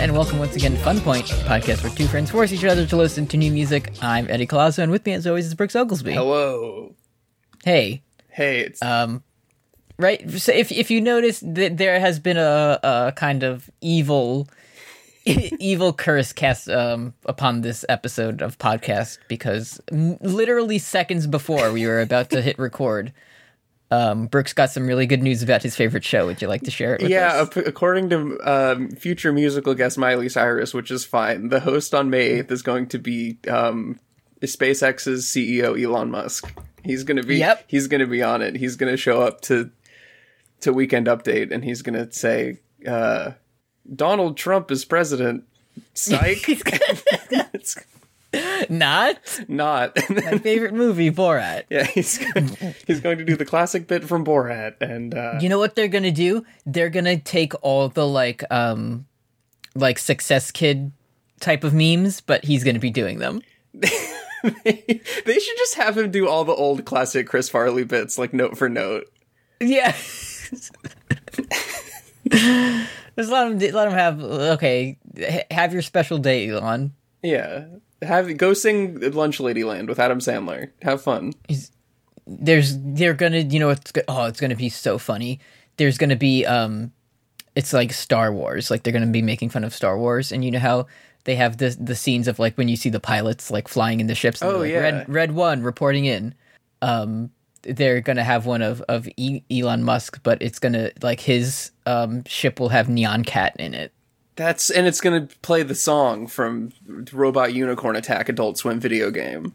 and welcome once again to Fun Point, a podcast where two friends force each other to listen to new music. I'm Eddie Colasso, and with me, as always, is Brooks Oglesby. Hello. Hey, Hey, it's um, right? So if if you notice that there has been a, a kind of evil, evil curse cast um upon this episode of podcast because m- literally seconds before we were about to hit record, um, Brooks got some really good news about his favorite show. Would you like to share it? With yeah. us? according to um, future musical guest Miley Cyrus, which is fine. The host on May 8th is going to be um, SpaceX's CEO Elon Musk. He's gonna be. Yep. He's gonna be on it. He's gonna show up to to Weekend Update, and he's gonna say, uh, "Donald Trump is president." Psych. not not. my favorite movie, Borat. yeah, he's he's going to do the classic bit from Borat, and uh, You know what they're gonna do? They're gonna take all the like um like success kid type of memes, but he's gonna be doing them. they should just have him do all the old classic Chris Farley bits, like note for note. Yeah. Just let him let him have okay. Have your special day, Elon. Yeah, have go sing Lunch Ladyland with Adam Sandler. Have fun. There's they're gonna you know it's oh it's gonna be so funny. There's gonna be um, it's like Star Wars. Like they're gonna be making fun of Star Wars, and you know how they have the the scenes of like when you see the pilots like flying in the ships. and Oh, like, yeah. Red Red One reporting in. Um, they're gonna have one of of e- Elon Musk, but it's gonna like his um ship will have Nyan Cat in it. That's and it's gonna play the song from Robot Unicorn Attack Adult Swim video game.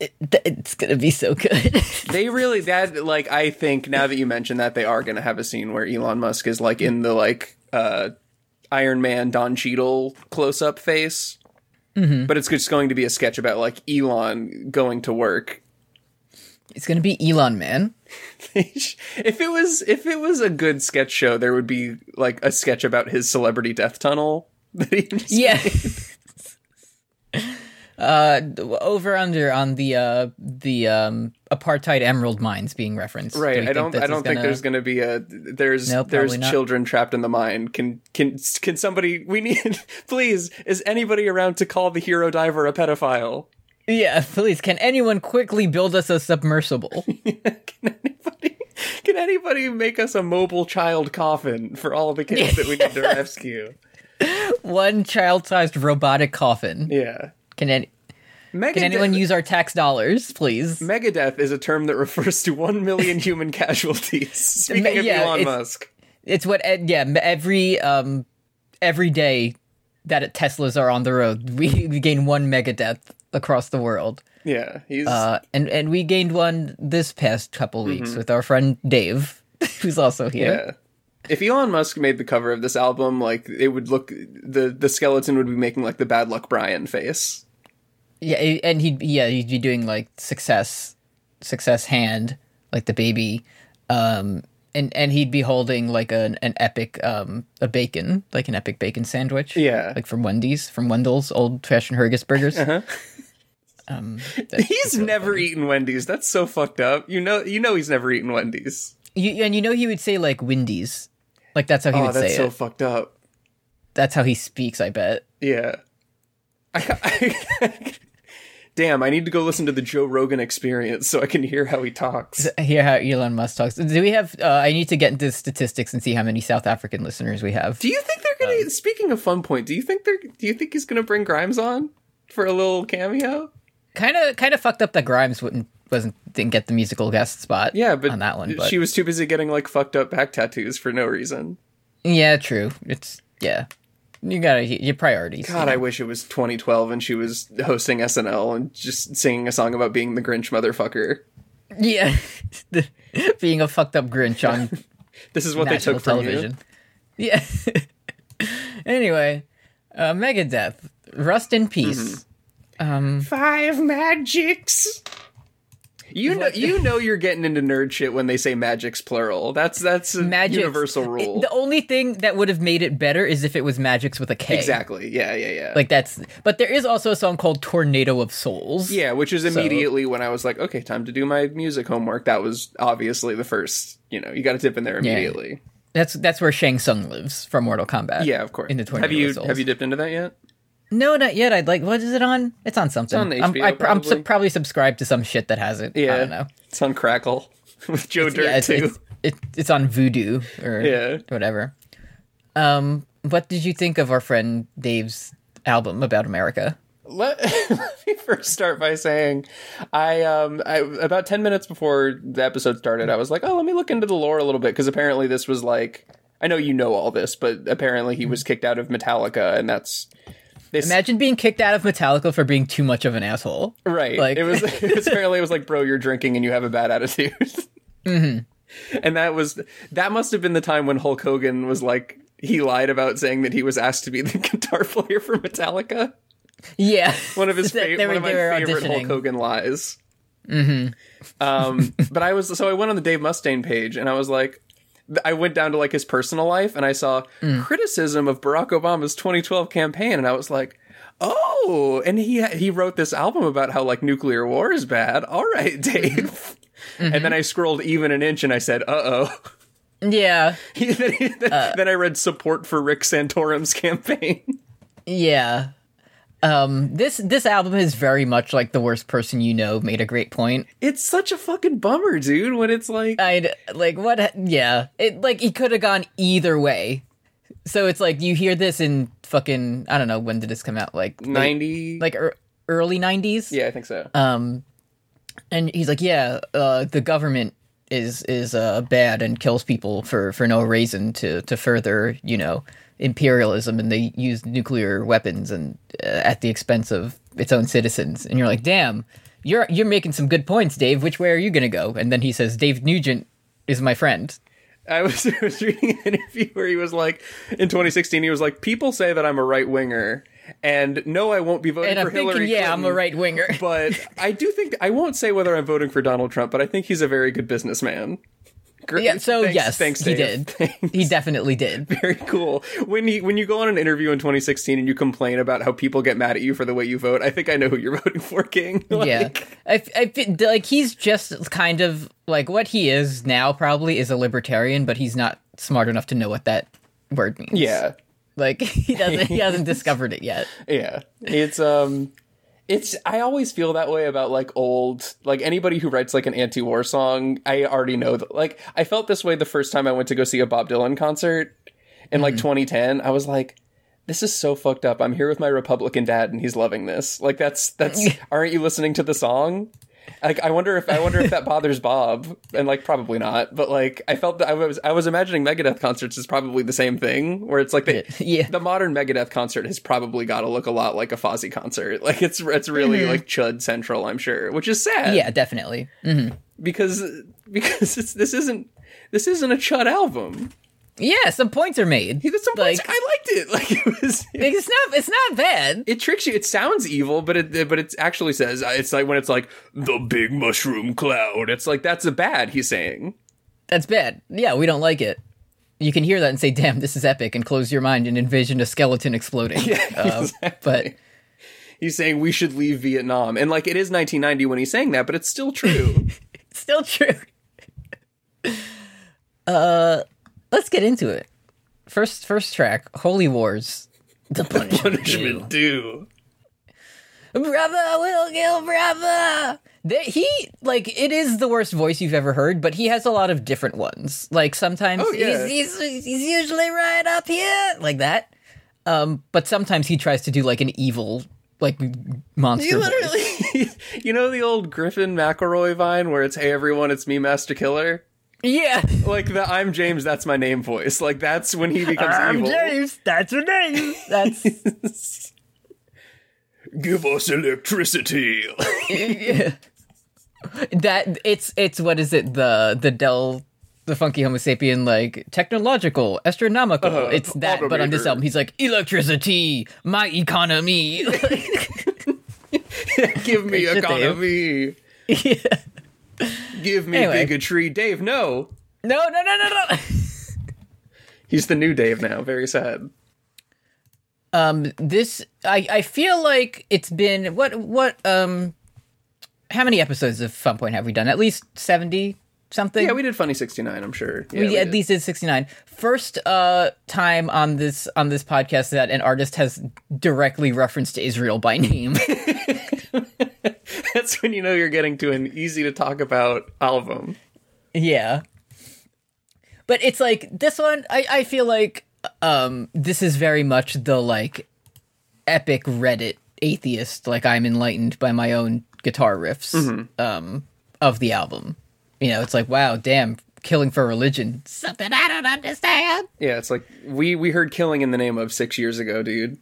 Th- It's gonna be so good. They really that like I think now that you mention that they are gonna have a scene where Elon Musk is like in the like uh Iron Man Don Cheadle close up face. Mm-hmm. But it's just going to be a sketch about like Elon going to work it's gonna be Elon Man. if it was if it was a good sketch show, there would be like a sketch about his celebrity death tunnel. that he just- Yeah. uh, over under on the uh the um apartheid emerald mines being referenced. Do right. I think don't. I don't think gonna- there's going to be a there's No, there's children trapped in the mine. Can can can somebody? We need please. Is anybody around to call the hero diver a pedophile? Yeah, please. Can anyone quickly build us a submersible? can anybody? Can anybody make us a mobile child coffin for all the kids that we need to rescue? One child-sized robotic coffin. Yeah. Can any Megadeth, can anyone use our tax dollars, please? Megadeth is a term that refers to one million human casualties. Speaking of yeah, Elon it's- Musk. It's what yeah every um every day that Teslas are on the road, we, we gain one mega death across the world. Yeah, he's Uh, and and we gained one this past couple weeks Mm-hmm. with our friend Dave, who's also here. yeah. If Elon Musk made the cover of this album, like it would look the the skeleton would be making like the bad luck Brian face. Yeah, and he'd yeah he'd be doing like success, success hand like the baby, um, and and he'd be holding like an an epic um a bacon like an epic bacon sandwich. Yeah. like from Wendy's from Wendell's old fashioned Hergus burgers. Uh-huh. Um, He's never eaten Wendy's. That's so fucked up. You know, you know he's never eaten Wendy's. you, and you know he would say like Wendy's, like that's how he Oh, would that's say so it. fucked up. That's how he speaks. I bet. Yeah. I, I, damn, I need to go listen to the Joe Rogan Experience so I can hear how he talks. Hear how Elon Musk talks. Do we have? Uh, I need to get into statistics and see how many South African listeners we have. Do you think they're gonna? speaking of fun point, do you think they're? Do you think he's gonna bring Grimes on for a little cameo? Kind of, kind of fucked up that Grimes wouldn't wasn't didn't get the musical guest spot. Yeah, but on that one, but she was too busy getting like fucked up back tattoos for no reason. yeah, true. It's yeah. You gotta your priorities. God, I wish it was 2012 and she was hosting SNL and just singing a song about being the Grinch motherfucker. yeah, being a fucked up Grinch on This is what they took from television. Yeah. anyway, uh, Megadeth, Rust in Peace. Um. Five magics. You know, you know, you're getting into nerd shit when they say magic's plural. That's that's a Magic's- universal rule. The only thing that would have made it better is if it was Magic's with a K. exactly. Yeah, yeah, yeah. Like that's. But there is also a song called "Tornado of Souls." yeah, which is immediately when I was like, okay, time to do my music homework. That was obviously the first. You know, you got to dip in there immediately. That's that's where Shang Tsung lives from Mortal Kombat. Yeah, of course. In the Tornado have you have you dipped into that yet? No, not yet. I'd like. What is it on? It's on something. on I'm, HBO I, I'm probably. probably subscribed to some shit that has it. Yeah, I don't know. It's on Crackle with Joe Dirt yeah, it's, too. it's, it, it's on Vudu or Yeah. whatever. Um, what did you think of our friend Dave's album about America? Let, let me first start by saying, I um, I, about ten minutes before the episode started, I was like, oh, let me look into the lore a little bit because apparently this was like, I know you know all this, but apparently he was kicked out of Metallica, and that's this Imagine being kicked out of Metallica for being too much of an asshole. right. like- it was, it was apparently it was like, bro, you're drinking and you have a bad attitude. mm-hmm. And that was that must have been the time when Hulk Hogan was like. He lied about saying that he was asked to be the guitar player for Metallica. Yeah, one of his fa- they one of my favorite Hulk. Hogan lies. Mm-hmm. Um, but I was so I went on the Dave Mustaine page and I was like, I went down to like his personal life and I saw Mm. criticism of Barack Obama's 2012 campaign and I was like. Oh, and he he wrote this album about how like nuclear war is bad. All right, Dave. Mm-hmm. And then I scrolled even an inch and I said, "Uh oh." yeah, then, Uh. then I read support for Rick Santorum's campaign. yeah. Um, this this album is very much like the worst person you know made a great point. It's such a fucking bummer, dude. When it's like, I'd like what? Yeah, it like he could have gone either way. So it's like you hear this in fucking I don't know when did this come out like 90 like er, early nineties. yeah i think so Um, and he's like, yeah, uh, the government is is uh, bad and kills people for for no reason to to further you know imperialism, and they use nuclear weapons and uh, at the expense of its own citizens. And you're like, damn, you're you're making some good points, Dave. Which way are you gonna go? And then he says, Dave Nugent is my friend. I was, I was reading an interview where he was like in 2016 he was like people say that i'm a right winger and no i won't be voting And for I'm thinking, hillary yeah, I'm a right winger. but i do think i won't say whether i'm voting for donald trump but i think he's a very good businessman Great. Yeah, so Thanks- yes, thanks he did. Thanks. He definitely did. very cool. When you when you go on an interview in 2016 and you complain about how people get mad at you for the way you vote, I think I know who you're voting for, King. yeah, I, I like he's just kind of like what he is now. Probably is a libertarian, but he's not smart enough to know what that word means. yeah, like he doesn't. He hasn't discovered it yet. yeah. It's um, it's I always feel that way about like old like anybody who writes like an anti-war song. I already know that. Like I felt this way the first time I went to go see a Bob Dylan concert in like mm-hmm. 2010. I was like. This is so fucked up. I'm here with my Republican dad and he's loving this. Like that's that's aren't you listening to the song? Like I wonder if I wonder if that bothers Bob, and like probably not. But like I felt that I was I was imagining Megadeth concerts is probably the same thing, where it's like the Yeah. the modern Megadeth concert has probably got to look a lot like a Fozzy concert. Like it's it's really mm-hmm. like Chud Central, I'm sure, which is sad. Yeah, definitely. Mm-hmm. because because it's this isn't this isn't a Chud album. Yeah, some points are made. He some like I liked it. Like it was. it's not. It's not bad. it tricks you. It sounds evil, but it but it actually says it's like when it's like the big mushroom cloud. It's like that's a bad. He's saying. That's bad. Yeah, we don't like it. You can hear that and say, "Damn, this is epic," and close your mind and envision a skeleton exploding. Uh, exactly. But He's saying we should leave Vietnam, and like it is 1990 when he's saying that, but it's still true. it's still true. uh, let's get into it. First, first track, "Holy Wars." The punishment. Punishment due. Brother will kill brother. There, he like it is the worst voice you've ever heard, but he has a lot of different ones. Like sometimes Oh, yeah. he's, he's he's usually right up here, like that. Um, but sometimes he tries to do like an evil, like monster. You literally, you know the old Griffin McElroy vine where it's "Hey everyone, it's me, Master Killer." Yeah. Like the "I'm James, that's my name" voice. Like that's when he becomes I'm evil. James. That's your name. That's Give us electricity. yeah. that. It's it's what is it? The the Del. The funky Homo sapien, like technological, astronomical. Uh-huh. It's that, but on this album, he's like electricity, my economy. Give me economy. yeah. Give me Anyway. bigotry, Dave. No, No, no, no, no, no. he's the new Dave now. Very sad. um, this I I feel like it's been what what um, how many episodes of Fun Point have we done? At least seventy something. Yeah, we did funny sixty nine. I'm sure. Yeah, we, we at did. least did 69 first uh time on this on this podcast that an artist has directly referenced israel by name That's when you know you're getting to an easy to talk about album. yeah but it's like this one i i feel like um this is very much the like epic reddit atheist like i'm enlightened by my own guitar riffs um of the album you know it's like wow damn killing for religion something i don't understand Yeah, it's like we we heard "Killing in the Name of" six years ago, dude.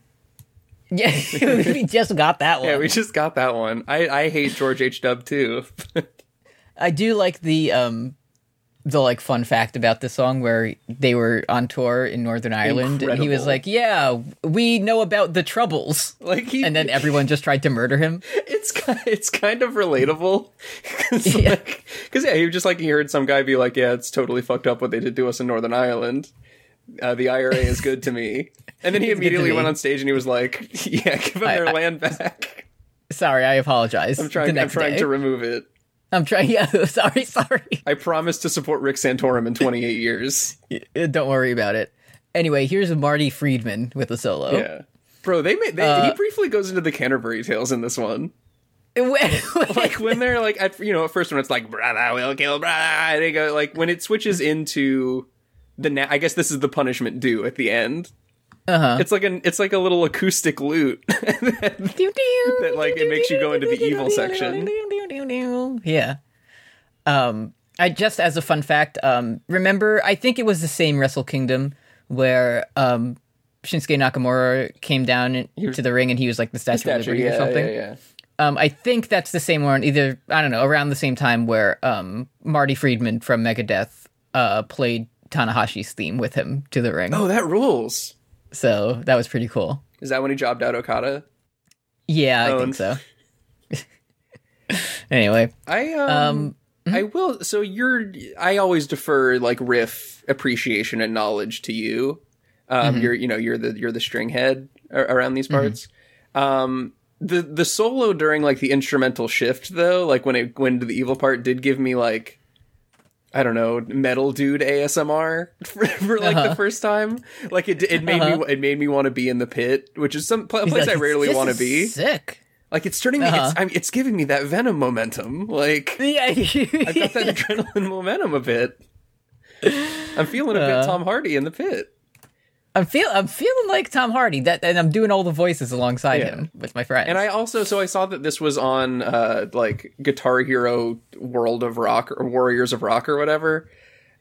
Yeah we just got that one Yeah, we just got that one. I I hate George H. Dub too. I do like the um the like fun fact about this song where they were on tour in Northern Ireland and he was like, "Yeah, we know about the troubles." like he, And then everyone just tried to murder him. it's ki- it's kind of relatable because Yeah. yeah, he was just like he heard some guy be like, yeah, it's totally fucked up what they did to us in Northern Ireland. Uh, the IRA is good to me, and then he It's good to immediately went on stage and he was like, yeah, give them I- their I- land back. Sorry, I apologize. I'm trying. I'm trying day. to remove it. I'm trying. Yeah, sorry, sorry. I promise to support Rick Santorum in 28 years. Don't worry about it. Anyway, here's Marty Friedman with a solo. Yeah, bro. They made. They, Uh, he briefly goes into the Canterbury Tales in this one. like, like when they're like at you know at first when it's like brother will kill brother they go like when it switches into the na- I guess this is the punishment due at the end. uh-huh. It's like an it's like a little acoustic lute. that like, it makes you go into the evil section. Yeah. Um, I just as a fun fact, um, remember I think it was the same Wrestle Kingdom where um Shinsuke Nakamura came down to the ring and he was like the Statue, of Statue, Liberty or something. yeah, yeah. Um, I think that's the same one, either I don't know, around the same time where um Marty Friedman from Megadeth uh played Tanahashi's theme with him to the ring. Oh, that rules. So that was pretty cool. Is that when he jobbed out Okada? Yeah, I think so. anyway, I um, Um, I will. So you're. I always defer like riff appreciation and knowledge to you. Um, you're you know you're the you're the string head around these parts. Um, the the solo during like the instrumental shift though, like when it went to the evil part, did give me like. I don't know, metal dude ASMR for, for like the Uh-huh. first time. Like it, it made Uh-huh. me, it made me want to be in the pit, which is some pl- a place I rarely want to be. Sick. Like it's turning me, Uh-huh. it's, I mean, it's giving me that venom momentum. Like Yeah, I've got that adrenaline momentum a bit. I'm feeling a bit Tom Hardy in the pit. I'm feel I'm feeling like Tom Hardy. That and I'm doing all the voices alongside Yeah. him with my friends. And I also, so I saw that this was on uh like Guitar Hero World of Rock or Warriors of Rock or whatever,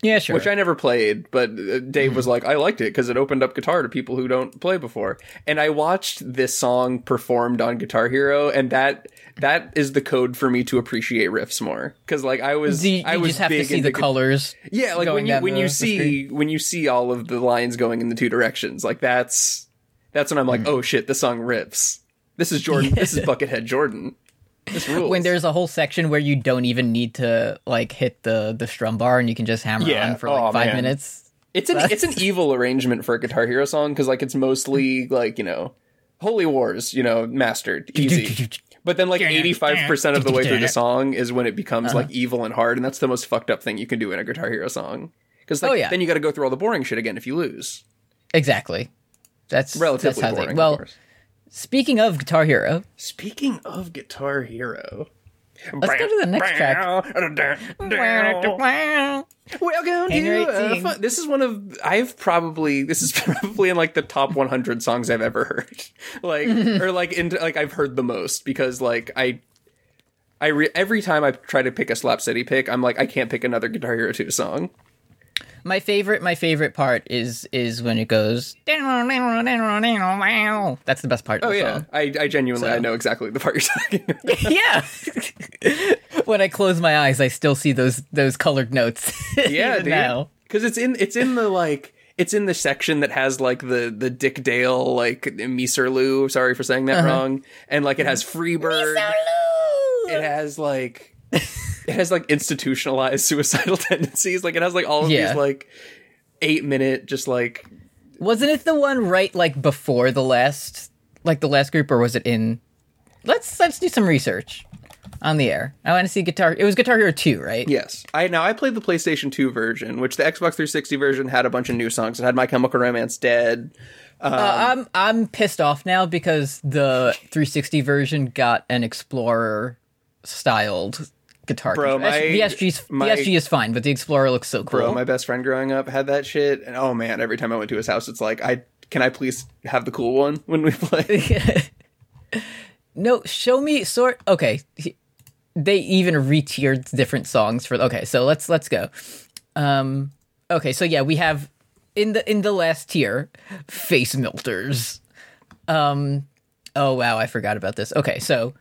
yeah, sure. which I never played, but uh, Dave was like, I liked it because it opened up guitar to people who don't play before. And I watched this song performed on Guitar Hero, and that that is the code for me to appreciate riffs more. Because like I was, Do you, I you was just have to see the gu- colors. Yeah, like when you when the- you see when you see all of the lines going in the two directions, like that's that's when I'm like, oh shit, the song rips. This is Jordan. This is Buckethead Jordan. This rules. When there's a whole section where you don't even need to like hit the the strum bar and you can just hammer Yeah. on for like Oh, five man. minutes. it's an it's an evil arrangement for a Guitar Hero song because like it's mostly like you know, Holy Wars, you know, mastered easy. But then like 85% of the way through the song is when it becomes Uh-huh. like evil and hard and that's the most fucked up thing you can do in a Guitar Hero song. Cuz like Oh, yeah. then you got to go through all the boring shit again if you lose. Exactly. That's Relatively that's boring. they, of well, course. Speaking of Guitar Hero, Speaking of Guitar Hero, let's go to the next track. Welcome Hangar to uh, 18. fun- this is one of I've probably this is probably in like the top 100 songs I've ever heard. like or like into like I've heard the most because like I I re- every time I try to pick a Slap City pick, I'm like I can't pick another Guitar Hero 2 song. My favorite, my favorite part is is when it goes. That's the best part. Of Oh yeah, song. I, I genuinely So. I know exactly the part you're talking about. yeah. when I close my eyes, I still see those those colored notes. yeah, dude. now. Because it's in it's in the like it's in the section that has like the the Dick Dale like Miserloo. Sorry for saying Uh-huh. that wrong. And like it has Freebird. It has like it has like institutionalized suicidal tendencies. Like it has like all of Yeah. these like eight minute just like Wasn't it the one right like before the last like the last group or was it in Let's let's do some research on the air. I want to see Guitar It was Guitar Hero 2, right? yes. I now I played the PlayStation 2 version, which the Xbox 360 version had a bunch of new songs. It had My Chemical Romance Dead. Uh, I'm I'm pissed off now because the 360 version got an Explorer styled guitar. Bro, control. my- the SG's my- the SG is fine, but the Explorer looks so cool. Bro, my best friend growing up had that shit, and oh man, every time I went to his house, it's like, I can I please have the cool one when we play? no, show me sort. Okay, he- they even retiered different songs for. Okay, so let's let's go. Um, okay, so yeah, we have in the in the last tier, face melters. Um, oh wow, I forgot about this. Okay, so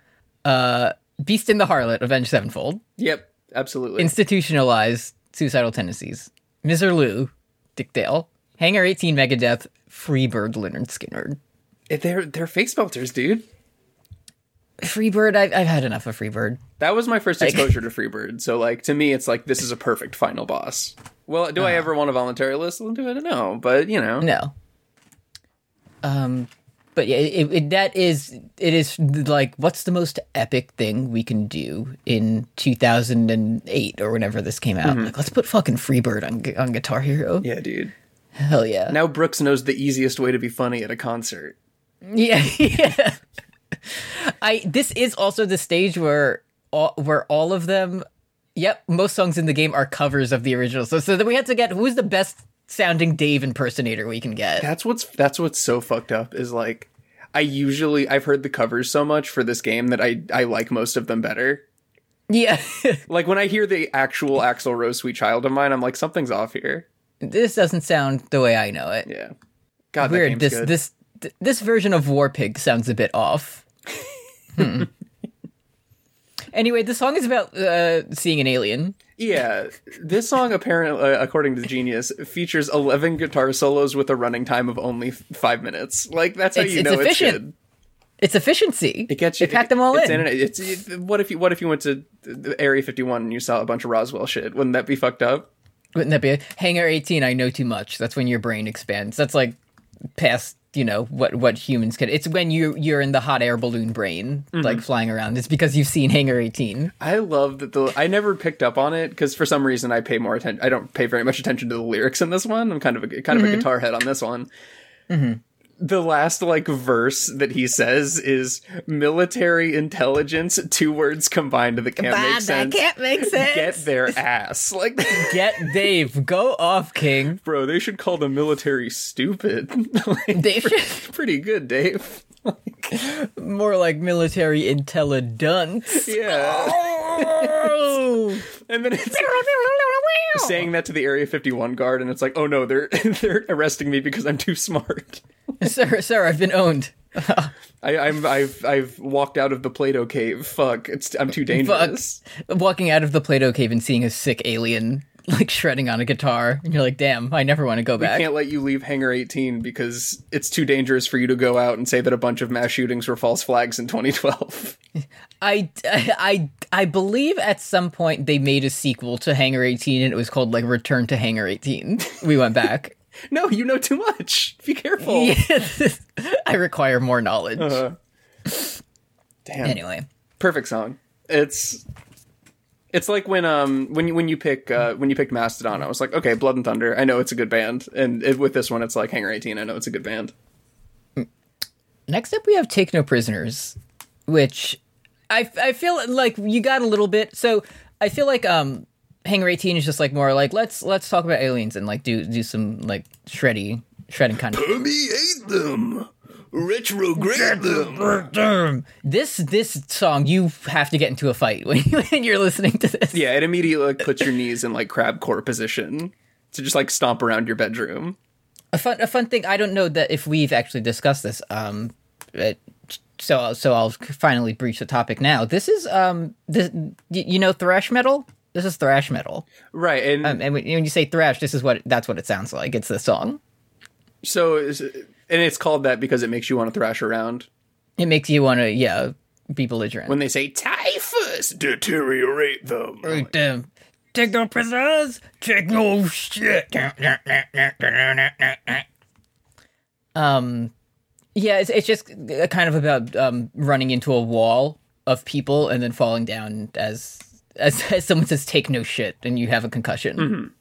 uh, Beast and the Harlot, Avenged Sevenfold, yep, absolutely. institutionalized suicidal tendencies, Miserlou, Dick Dale, Hangar 18 Megadeth, Freebird, Lynyrd Skynyrd. they're they're face melters, dude. Freebird, I've, I've had enough of Freebird. That was my first exposure to Freebird. So like to me, it's like this is a perfect final boss. Well, do I ever want to voluntarily listen to it? No, but you know, No. Um, but yeah, it, it, that is it is like what's the most epic thing we can do in 2008 or whenever this came out? Mm-hmm. Like, let's put fucking Freebird on on Guitar Hero. yeah, dude. Hell yeah. Now Brooks knows the easiest way to be funny at a concert. Yeah, yeah. I this is also the stage where all, where all of them, yep, most songs in the game are covers of the original. So so that we had to get who's the best sounding Dave impersonator we can get. That's what's that's what's so fucked up is like I usually I've heard the covers so much for this game that I I like most of them better. Yeah. Like when I hear the actual Axl Rose "Sweet Child of Mine," I'm like something's off here. this doesn't sound the way I know it. Yeah, God, Weird. This good. this th- this version of War Pig sounds a bit off. Hmm. Anyway, the song is about uh, seeing an alien. Yeah, this song apparently, uh, according to Genius, features 11 guitar solos with a running time of only f- five minutes. Like that's how It's- you it's know it's efficient. good. It's efficiency. It gets you. They packed them all it's in. it. It's it- what if you what if you went to Area 51 and you saw a bunch of Roswell shit? Wouldn't that be fucked up? Wouldn't that be a Hangar 18? I know too much. That's when your brain expands. That's like past, you know, what what humans could. It's when you you're in the hot air balloon brain, Mm-hmm. like flying around. It's because you've seen Hangar 18. I love that the I never picked up on it because for some reason I pay more attention. I don't pay very much attention to the lyrics in this one. I'm kind of a kind Mm-hmm. of a guitar head on this one. The last like verse that he says is military intelligence. Two words combined that can't make sense. That can't make sense. Get their ass, like, Get Dave. Go off, King. bro. They should call the military stupid. Like, They should pretty good, Dave. more like military intelligence. Yeah, Oh. and then it's saying that to the Area 51 guard, and it's like, oh no, they're they're arresting me because I'm too smart. sir, sir, I've been owned. I, I'm I've I've walked out of the Plato cave. Fuck, it's I'm too dangerous. Walking out of the Plato cave and seeing a sick alien like shredding on a guitar, and you're like, "Damn, I never want to go back." I can't let you leave Hangar 18 because it's too dangerous for you to go out and say that a bunch of mass shootings were false flags in 2012. I, I, I believe at some point they made a sequel to Hangar 18, and it was called like Return to Hangar 18. We went back. no, you know too much. Be careful. Yes. I require more knowledge. Uh, damn. Anyway, perfect song. It's it's like when um when you when you pick uh when you picked Mastodon, I was like, okay, Blood and Thunder. I know it's a good band, and it, with this one, it's like Hangar 18. I know it's a good band. next up we have Take No Prisoners, which I, I feel like you got a little bit. So I feel like um Hangar 18 is just like more like let's let's talk about aliens and like do do some like shreddy shredding kind of Permeate them, retrograde them. this this song you have to get into a fight when, you, when you're listening to this. Yeah, it immediately like puts your knees in like crab core position to just like stomp around your bedroom. a fun a fun thing i don't know that if we've actually discussed this um it, so so i'll finally breach the topic now. This is um this y- you know thrash metal? This is thrash metal. Right, and um, and when when you say thrash this is what that's what it sounds like. It's the song. So is- and it's called that because it makes you want to thrash around. it makes you want to yeah be belligerent When they say typhus, deteriorate them. Right, um, take no prisoners, take no shit. Um, yeah, it's it's just uh, kind of about um running into a wall of people and then falling down as as, as someone says take no shit and you have a concussion.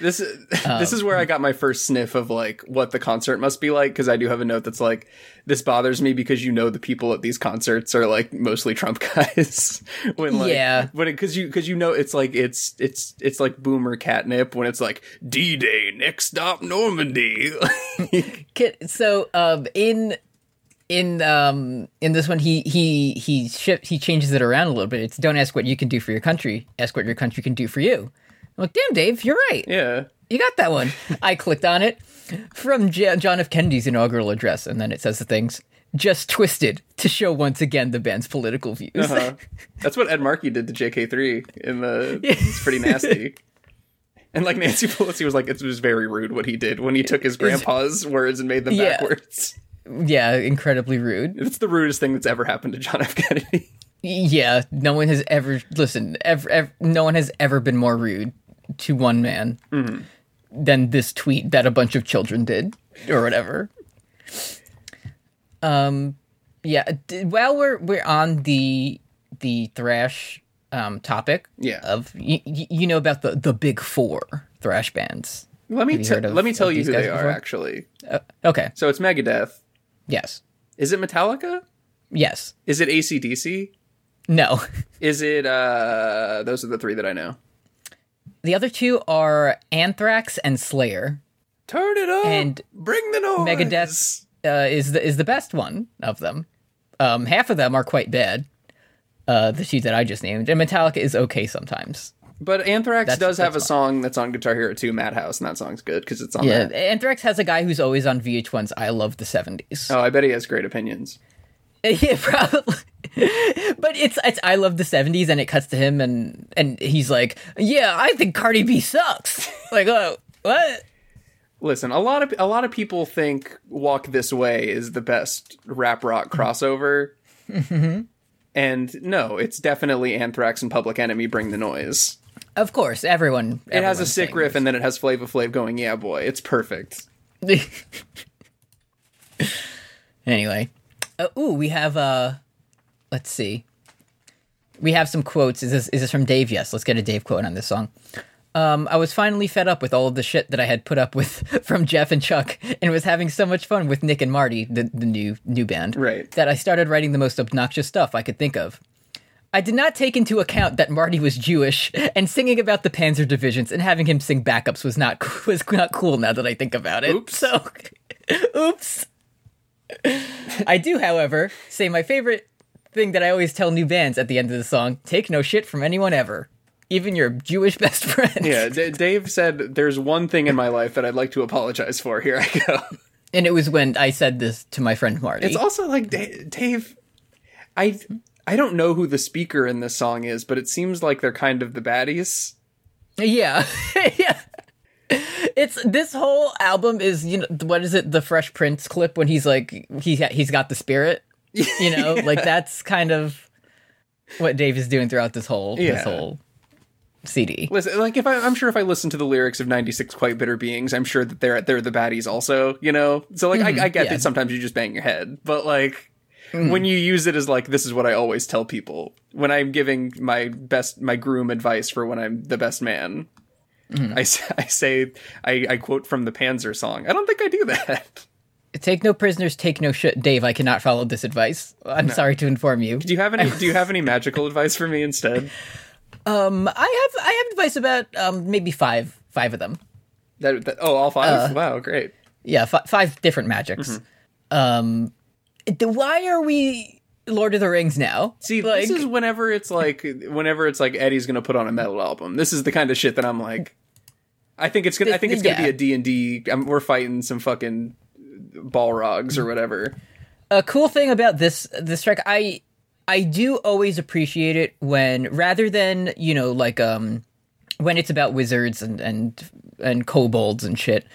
This is this is where I got my first sniff of like what the concert must be like because I do have a note that's like this bothers me because you know the people at these concerts are like mostly Trump guys when like Yeah. when because you because you know it's like it's it's it's like boomer catnip when it's like D Day next stop Normandy So um in in um in this one he he he shift he changes it around a little bit. It's don't ask what you can do for your country, ask what your country can do for you. I'm like, damn, Dave, you're right. yeah You got that one. I clicked on it from J- John F. Kennedy's inaugural address, and then it says the things just twisted to show once again the band's political views. uh-huh. that's what Ed Markey did to JK3 in the it's pretty nasty. And like Nancy Pelosi was like, it was very rude what he did when he took his grandpa's words and made them Yeah. backwards. yeah, incredibly rude. It's the rudest thing that's ever happened to John F. Kennedy. Yeah, no one has ever listen. Ever, ever no one has ever been more rude to one man than this tweet that a bunch of children did or whatever. Um, yeah. d- While we're we're on the the thrash um topic, Yeah. of you, you know about the the big four thrash bands. Let me Have you te- heard of- let me tell you who they are. Actually, Uh, okay. so it's Megadeth. Yes. Is it Metallica? Yes. Is it ACDC? No. Is it? uh Those are the three that I know. The other two are Anthrax and Slayer. Turn it up And bring the noise. Megadeth uh, is the is the best one of them. Um, half of them are quite bad. Uh, the two that I just named, and Metallica is okay sometimes. But Anthrax That's- does have a song that's on Guitar Hero 2, Madhouse, and that song's good because it's on Yeah, that. Anthrax has a guy who's always on VH1's "I Love the '70s." Oh, I bet he has great opinions. yeah, probably. but it's it's "I Love the '70s," and it cuts to him, and and he's like, "Yeah, I think Cardi B sucks." like, oh, what? Listen, a lot of a lot of people think "Walk This Way" is the best rap rock crossover, and no, it's definitely Anthrax and Public Enemy. Bring the noise. Of course, everyone. It has a sick riff, and then it has Flava Flav going, "Yeah, boy, it's perfect." anyway, uh, ooh, we have uh, let's see, we have some quotes. Is this is this from Dave? Yes, let's get a Dave quote on this song. Um, I was finally fed up with all of the shit that I had put up with from Jeff and Chuck, and was having so much fun with Nick and Marty, the, the new new band, Right. that I started writing the most obnoxious stuff I could think of. I did not take into account that Marty was Jewish, and singing about the Panzer divisions and having him sing backups was not was not cool. Now that I think about it, Oops. So, oops. I do, however, say my favorite thing that I always tell new bands at the end of the song: take no shit from anyone ever, even your Jewish best friend. Yeah, D- Dave said, "There's one thing in my life that I'd like to apologize for." Here I go. And it was when I said this to my friend Marty. It's also like Da- Dave. I I don't know who the speaker in this song is, but it seems like they're kind of the baddies. Yeah, yeah. It's this whole album is you know what is it the Fresh Prince clip when he's like he he's got the spirit, you know like that's kind of what Dave is doing throughout this whole Yeah. this whole CD. Listen, like if I, I'm sure if I listen to the lyrics of '96 Quite Bitter Beings, I'm sure that they're they're the baddies also. You know, so like I, I get Mm-hmm. yeah. that sometimes you just bang your head, but like. Mm. When you use it as like this is what I always tell people when I'm giving my best my groom advice for when I'm the best man. Mm-hmm. I, I say I, I quote from the Panzer song. I don't think I do that. Take no prisoners, take no shit, Dave. I cannot follow this advice. I'm sorry to inform you. Do you have any do you have any magical advice for me instead? Um, I have I have advice about um maybe five five of them. That, that oh all Uh, five? wow, great. Yeah, fi- five different magics. Mm-hmm. Um, the, why are we Lord of the Rings now? See, like, this is whenever it's like whenever it's like Eddie's gonna put on a metal album. This is the kind of shit that I'm like. I think it's gonna. I think it's gonna be a D and D. We're fighting some fucking Balrogs or whatever. a cool thing about this this track i i do always appreciate it when rather than you know like um when it's about wizards and and and kobolds and shit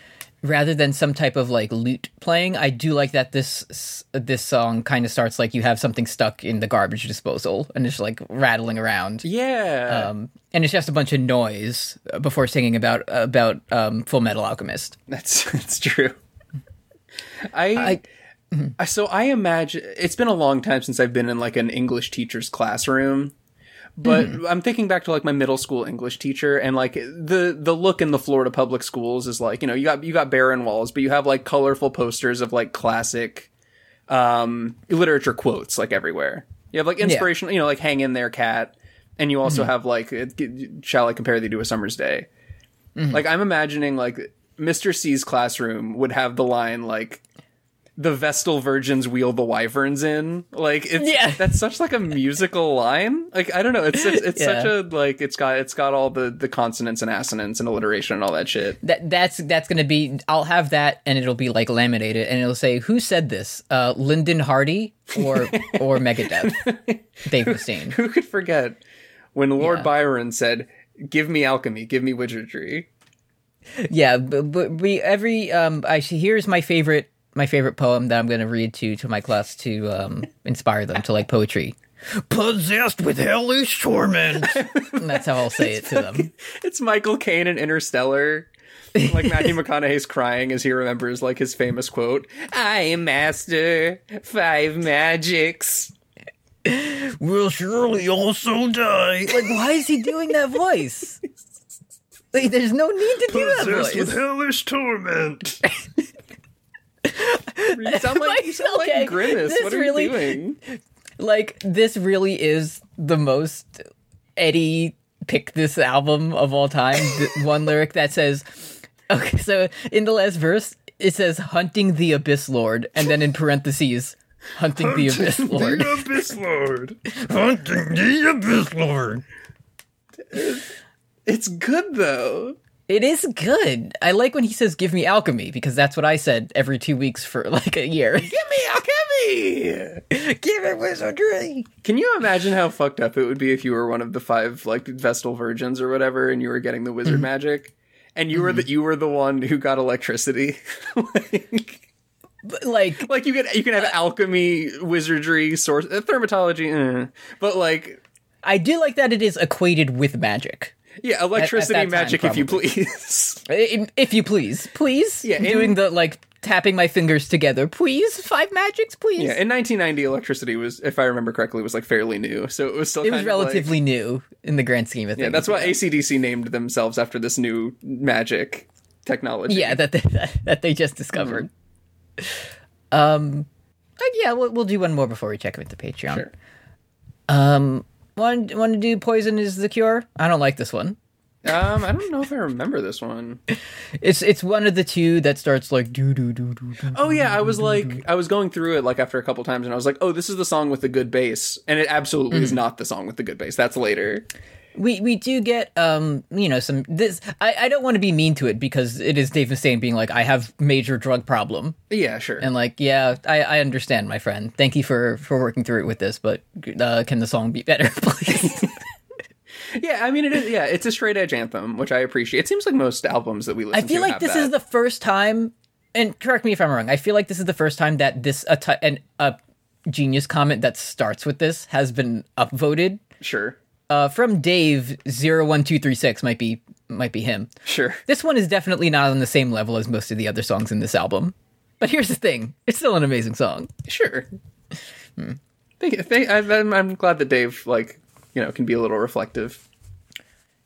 rather than some type of like lute playing, I do like that this this song kind of starts like you have something stuck in the garbage disposal and it's like rattling around. Yeah. Um, and it's just a bunch of noise before singing about about um, Full Metal Alchemist. That's that's true. I, mm-hmm. I so I imagine it's been a long time since I've been in like an English teacher's classroom. But mm-hmm. I'm thinking back to like my middle school English teacher and like the the look in the Florida public schools is like, you know, you got you got barren walls, but you have like colorful posters of like classic um literature quotes like everywhere. You have like inspirational, you know, like hang in there cat and you also mm-hmm. have like uh, shall I compare thee to a summer's day? Like I'm imagining like Mr. C's classroom would have the line like the Vestal virgins wheel the wyverns in. Like it's Yeah. that's such like a musical line. Like I don't know, it's it's, it's such a like it's got it's got all the the consonants and assonants and alliteration and all that shit. That that's that's gonna be. I'll have that, and it'll be like laminated, and it'll say, "Who said this? Uh, Lyndon Hardy or or Megadeth?" Dave Mustaine. Who could forget when Lord Yeah. Byron said, "Give me alchemy, give me wizardry." Yeah, but, but we every um. I here's my favorite my favorite poem that I'm gonna read to to my class to um inspire them to like poetry. Possessed with hellish torment. and that's how I'll say it to them. It's Michael Caine in Interstellar. Like Matthew McConaughey's crying as he remembers like his famous quote, I am master five magics. will surely also die. Like, why is he doing that voice? Like, there's no need to do that voice. with hellish torment. You sound like you sound Okay, like Grimace. this What are really- you doing? Like, this really is the most Eddie pick this album of all time. One lyric that says, okay, so in the last verse, it says hunting the abyss lord, and then in parentheses, hunting the abyss lord. The Abyss Lord. hunting the abyss lord. It's good though. It is good. I like when he says, "Give me alchemy," because that's what I said every two weeks for like a year. Give me alchemy. Give it wizardry. Can you imagine how fucked up it would be if you were one of the five like Vestal virgins or whatever, and you were getting the wizard magic, and you were the you were the one who got electricity? like, like, like you get you can have alchemy, wizardry, source, uh, thermatology, eh. but like I do like that it is equated with magic. Yeah, electricity that time, magic, if you please. If you please, please. Yeah, in- doing the like tapping my fingers together, please. Five magics, please. yeah, in 1990, electricity was, if I remember correctly, was like fairly new, so it was still it was of, like- relatively new in the grand scheme of things. yeah, that's why ACDC named themselves after this new magic technology. Yeah, that they, that, that they just discovered. Um, like, yeah, we'll, we'll do one more before we check with the Patreon. Sure. Um, want want to do poison is the cure? I don't like this one. Um, I don't know if I remember this one. It's it's one of the two that starts like do do do do do. Oh yeah, I was like, I was going through it like after a couple times, and I was like, oh, this is the song with the good bass, and it absolutely is not the song with the good bass. That's later. We we do get um you know some this I, I don't want to be mean to it because it is Dave Mustaine being like I have major drug problem Yeah, sure. and like yeah I, I understand my friend thank you for for working through it with this but uh, can the song be better please yeah, I mean, it is. Yeah, it's a straight edge anthem, which I appreciate. It seems like most albums that we listen to. I feel like this that. is the first time and correct me if I'm wrong I feel like this is the first time that this a t- an, a genius comment that starts with this has been upvoted sure, uh from Dave 01236 might be might be him sure. This one is definitely not on the same level as most of the other songs in this album. But here's the thing: it's still an amazing song. Sure. They, they, I, I'm, I'm glad that Dave, like, you know, can be a little reflective.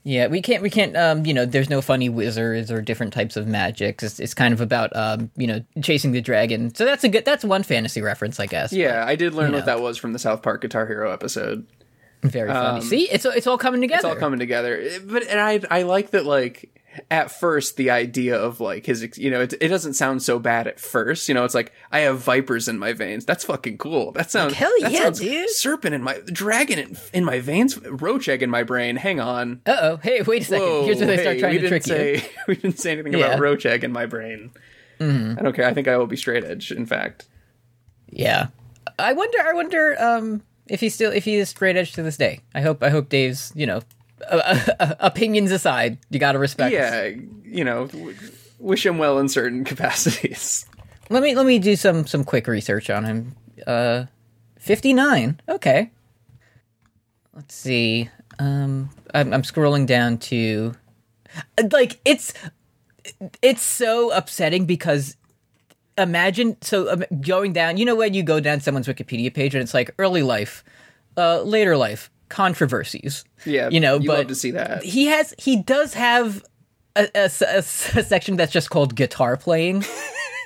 Yeah, we can't, we can't, um, you know, there's no funny wizards or different types of magic. It's, it's kind of about, um, you know, chasing the dragon. So that's a good, that's one fantasy reference, I guess. Yeah, I did learn what know. that was from the South Park Guitar Hero episode. Very funny. See, it's it's all coming together. It's all coming together. But and I I like that like at first the idea of like his you know it, it doesn't sound so bad at first you know it's like I have vipers in my veins that's fucking cool that sounds hell that yeah, sounds dude. serpent in my dragon in, in my veins roach egg in my brain hang on Uh oh. Hey, wait a second. Whoa, Here's where they start hey, trying to trick you. say, we didn't say anything Yeah. about roach egg in my brain I don't care I think I will be straight edge in fact Yeah. I wonder. I wonder um, if he's still if he is straight edge to this day. I hope. I hope Dave's. You know, uh, uh, opinions aside, you got to respect. yeah you know w- wish him well in certain capacities. Let me let me do some some quick research on him. Uh, fifty nine. Okay. Let's see. Um, I'm, I'm scrolling down to, like it's it's so upsetting because imagine so um, going down. You know when you go down someone's Wikipedia page and it's like early life, uh, later life, controversies. Yeah, you know, you but love to see that. he has he does have a a section that's just called guitar playing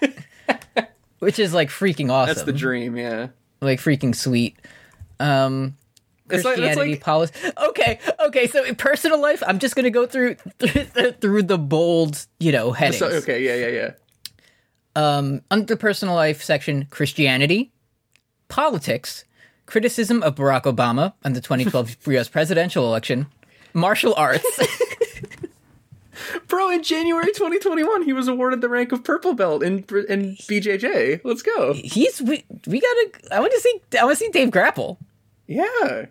which is like freaking awesome That's the dream. Yeah. like freaking sweet um It's like- christianity like- policy okay okay so in personal life i'm just gonna go through through the bold you know headings So, okay. Yeah. Yeah. Yeah. Um under personal life section christianity politics criticism of barack obama and the 2012 us presidential election martial arts Bro, in January 2021, he was awarded the rank of purple belt in in BJJ. Let's go. he's we, we gotta i want to see i want to see dave grapple Yeah.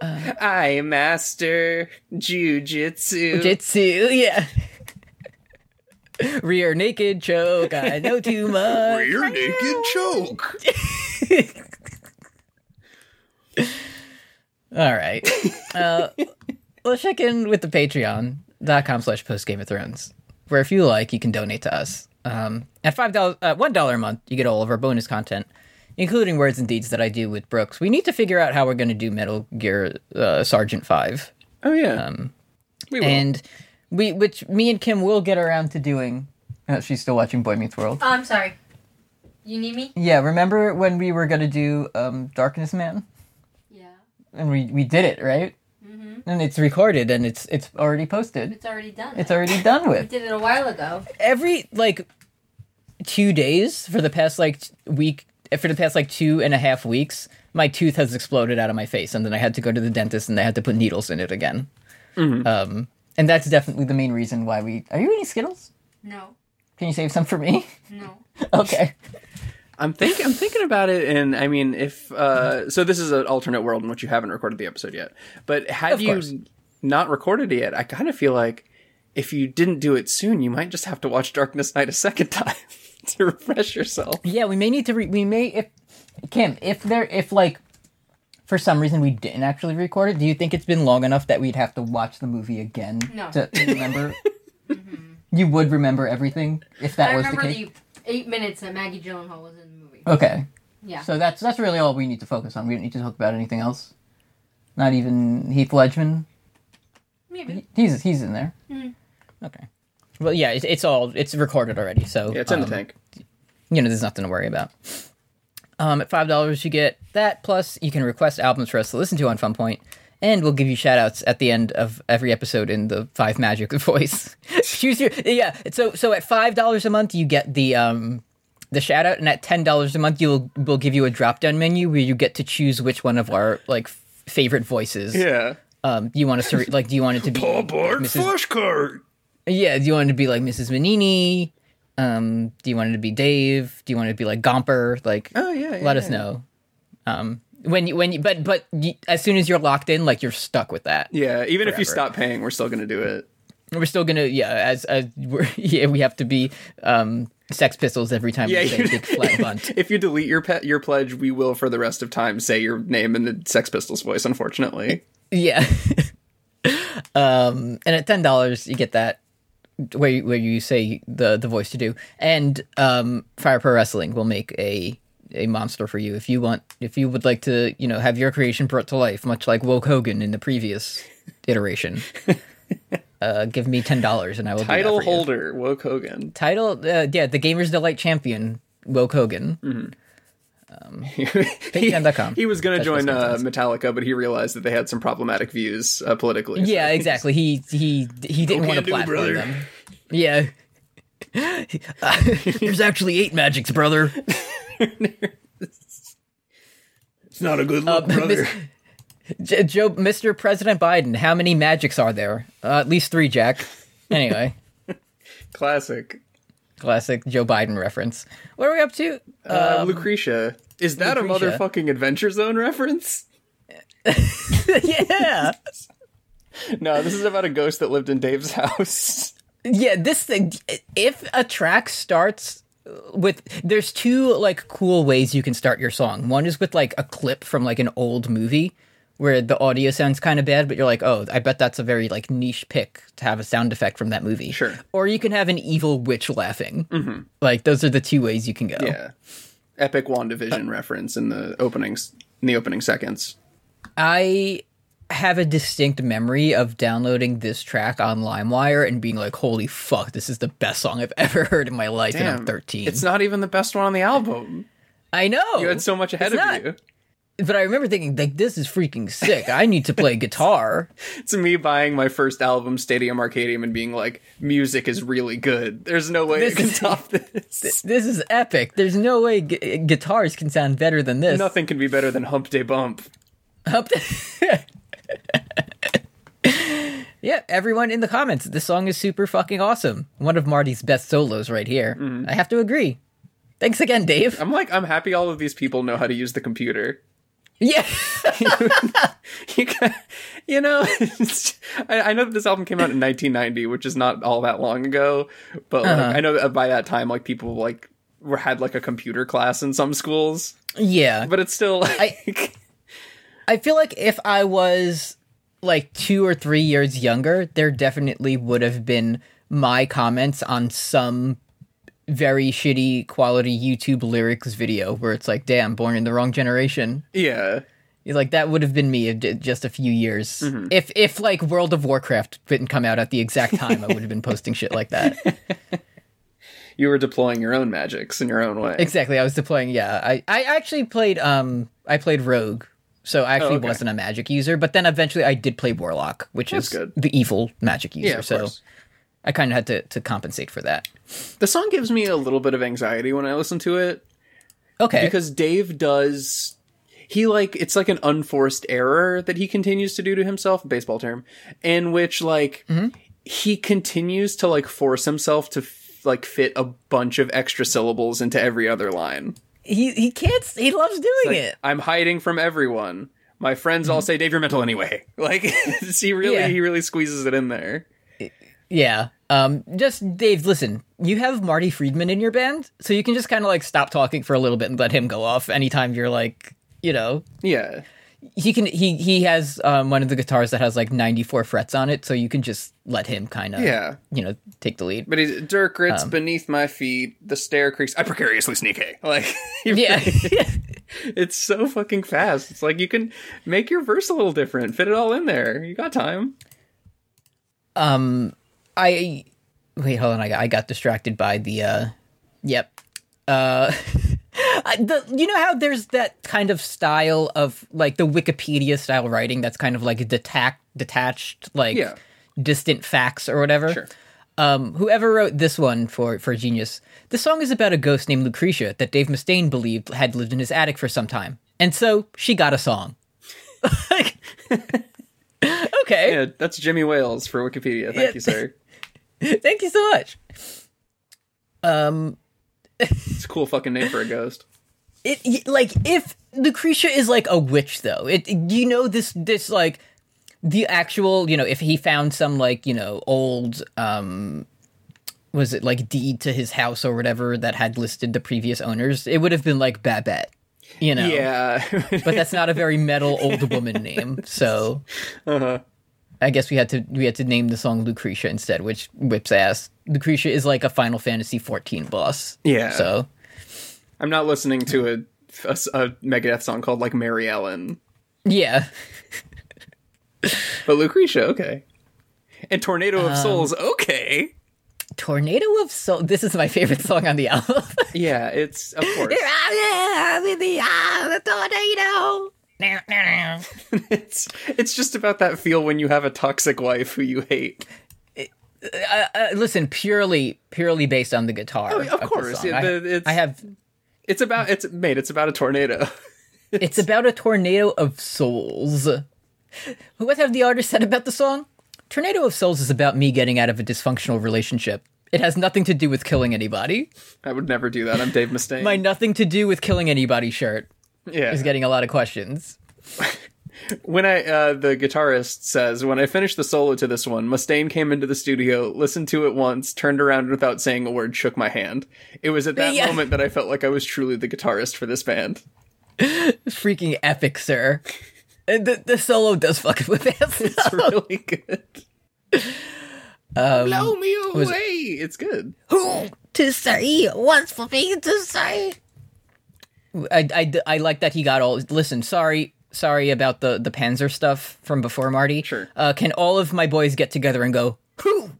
Uh, I master jujitsu. jitsu yeah rear naked choke i know too much Rear naked choke. all right uh let's check in with the patreon.com slash post game of thrones where if you like you can donate to us um at five dollars uh, one dollar a month you get all of our bonus content including words and deeds that i do with brooks we need to figure out how we're going to do metal gear uh, sergeant 5 Oh yeah. we will. and we which me and kim will get around to doing uh, she's still watching boy meets world Oh, I'm sorry. You need me? yeah remember when we were going to do um darkness man Yeah. and we we did it right Mm-hmm. and it's recorded and it's it's already posted It's already done. it's already done with. We did it a while ago. every like two days for the past like week for the past like two and a half weeks my tooth has exploded out of my face and then i had to go to the dentist and they had to put needles in it again um and that's definitely the main reason why we are you eating skittles No. can you save some for me No. okay I'm think I'm thinking about it, and I mean, if uh, so, this is an alternate world in which you haven't recorded the episode yet. But had you not recorded it yet, I kind of feel like if you didn't do it soon, you might just have to watch Darkness Night a second time to refresh yourself. yeah we may need to re- we may if kim if there if like for some reason we didn't actually record it do you think it's been long enough that we'd have to watch the movie again No. to remember you would remember everything if that I was the remember case the eight minutes that Maggie Gyllenhaal was in the movie. okay Yeah. So that's that's really all we need to focus on. We don't need to talk about anything else. Not even Heath Ledgman. Maybe. He's he's in there. Mhm. Okay. Well, yeah, it's, it's all it's recorded already. So Yeah, it's in um, the tank. You know, there's nothing to worry about. Um, at five dollars, you get that. Plus, you can request albums for us to listen to on Fun Point, and we'll give you shout outs at the end of every episode in the five magic voice. Choose your yeah. So so at five dollars a month, you get the um the shout out, and at ten dollars a month, you'll we'll give you a drop down menu where you get to choose which one of our like f- favorite voices. Yeah. Um, you want us to like? Do you want it to be Mrs. flashcard. Yeah, do you want it to be like Mrs. Manini? Um, do you want it to be Dave? Do you want it to be like Gomper? Like, Oh yeah. yeah let us yeah. know. Um, when you when you but but you, as soon as you're locked in, like you're stuck with that. Yeah, even if you stop paying, we're still gonna do it. We're still gonna yeah as as we're yeah we have to be um Sex Pistols every time Yeah, we say you- flat bunt. if you delete your pet your pledge, we will for the rest of time say your name in the Sex Pistols voice. Unfortunately, Yeah. um, and at ten dollars, you get that where you, where you say the the voice to do, and um, Fire Pro Wrestling will make a a monster for you if you want if you would like to you know have your creation brought to life, much like Woke Hogan in the previous iteration. uh, give me ten dollars and I will title holder Woke Hogan. Title, uh, yeah, the Gamers Delight champion, Woke Hogan. he, Patreon.com. he was going to join uh, Metallica, but he realized that they had some problematic views uh, politically. Yeah, exactly. He he he didn't want to platform brother. them. Yeah. There's actually eight magics, brother. It's not a good Uh, look, brother. J- Joe, Mr. President Biden, how many magics are there? Uh, at least three, Jack. Anyway, Classic. Classic Joe Biden reference. What are we up to? Uh, Lucretia. Is that Lucretia. a motherfucking Adventure Zone reference? yeah. No, this is about a ghost that lived in Dave's house. yeah, this thing. If a track starts with, there's two like cool ways you can start your song. One is with like a clip from like an old movie where the audio sounds kind of bad, but you're like, oh, I bet that's a very like niche pick to have a sound effect from that movie. Sure. Or you can have an evil witch laughing. Mm-hmm. Like those are the two ways you can go. Yeah. Epic WandaVision reference in the openings in the opening seconds. I have a distinct memory of downloading this track on LimeWire and being like, "Holy fuck, this is the best song I've ever heard in my life." and I'm 13. It's not even the best one on the album. I know. You had so much ahead It's of not. you. But I remember thinking, like, this is freaking sick. I need to play guitar. It's me buying my first album, Stadium Arcadium, and being like, music is really good. There's no way This it can is- top this. This is epic. There's no way gu- guitars can sound better than this. Nothing can be better than Hump Day Bump. Up yeah, everyone in the comments, this song is super fucking awesome. One of Marty's best solos right here. Mm-hmm. I have to agree. Thanks again, Dave. I'm like, I'm happy all of these people know how to use the computer. Yeah. you, can, you know, it's- I, I know that this album came out in 1990, which is not all that long ago, but like, Uh-huh. I know that by that time, like people like were had like a computer class in some schools, yeah. but it's still like, I feel like if I was like two or three years younger, there definitely would have been my comments on some very shitty quality YouTube lyrics video where it's like, damn, born in the wrong generation. yeah, Like that would have been me just a few years. Mm-hmm. If if like World of Warcraft didn't come out at the exact time, I would have been posting shit like that. you were deploying your own magics in your own way. Exactly. I was deploying. Yeah, I I actually played um I played Rogue, so I actually Oh, okay. wasn't a magic user. But then eventually I did play Warlock, which That's is good. the evil magic user. yeah, so course. I kind of had to to compensate for that. The song gives me a little bit of anxiety when I listen to it Okay. because Dave does he like it's like an unforced error that he continues to do to himself baseball term in which like mm-hmm. he continues to like force himself to f- like fit a bunch of extra syllables into every other line he he can't. He loves doing Like, it. i'm hiding from everyone my friends all mm-hmm. say dave you're mental anyway like he really Yeah. he really squeezes it in there Yeah. Um. Just Dave. Listen. You have Marty Friedman in your band, so you can just kind of like stop talking for a little bit and let him go off anytime you're like, you know, yeah he can. He he has um one of the guitars that has like 94 frets on it, so you can just let him kind of yeah you know take the lead. but he's Dirk Um, beneath my feet. The stair creaks. I precariously sneaky. Like, Yeah. it's so fucking fast. It's like you can make your verse a little different, fit it all in there. You got time. um. I wait. Hold on. I got, I got distracted by the. uh Yep. Uh. I- The, you know how there's that kind of style of like the Wikipedia style writing that's kind of like detac- detached, like Yeah. distant facts or whatever. Sure. Um, whoever wrote this one for for Genius, the song is about a ghost named Lucretia that Dave Mustaine believed had lived in his attic for some time, and so she got a song. like, okay, Yeah, that's Jimmy Wales for Wikipedia. Thank Yeah. you, sir. thank you so much. Um, It's a cool fucking name for a ghost. it like if Lucretia is like a witch though, it you know this this like the actual you know if he found some like you know old um was it like deed to his house or whatever that had listed the previous owners, it would have been like Babette, you know. Yeah. But that's not a very metal old woman name, so uh-huh. I guess we had to we had to name the song Lucretia instead, which whips ass. Lucretia is like a Final Fantasy 14 boss. Yeah. So I'm not listening to a, a, a Megadeth song called like Mary Ellen, yeah. but Lucretia, okay. And Tornado Um, of Souls, okay. Tornado of Soul. This is my favorite song on the album. Yeah, it's of course. Ah, the tornado. it's it's just about that feel when you have a toxic wife who you hate. Uh, uh, listen, purely purely based on the guitar. Oh, of the course, yeah, I, the- it's- I have. It's about it's mate. It's about a tornado. It's about a tornado of souls. What have the artist said about the song? Tornado of Souls is about me getting out of a dysfunctional relationship. It has nothing to do with killing anybody. I would never do that. I'm Dave Mustaine. My nothing to do with killing anybody shirt yeah, is getting a lot of questions. when I uh, the guitarist says when I finished the solo to this one, Mustaine came into the studio, listened to it once, turned around without saying a word, shook my hand. It was at that Yeah. moment that I felt like I was truly the guitarist for this band. Freaking epic, sir. And the, the solo does fucking whip ass. It's really good. Um, Blow me away. It's good. Who to say? What's for me to say? I, I, I like that he got all. Listen, sorry, sorry about the the Panzer stuff from before, Marty. Sure. Uh, can all of my boys get together and go? Who?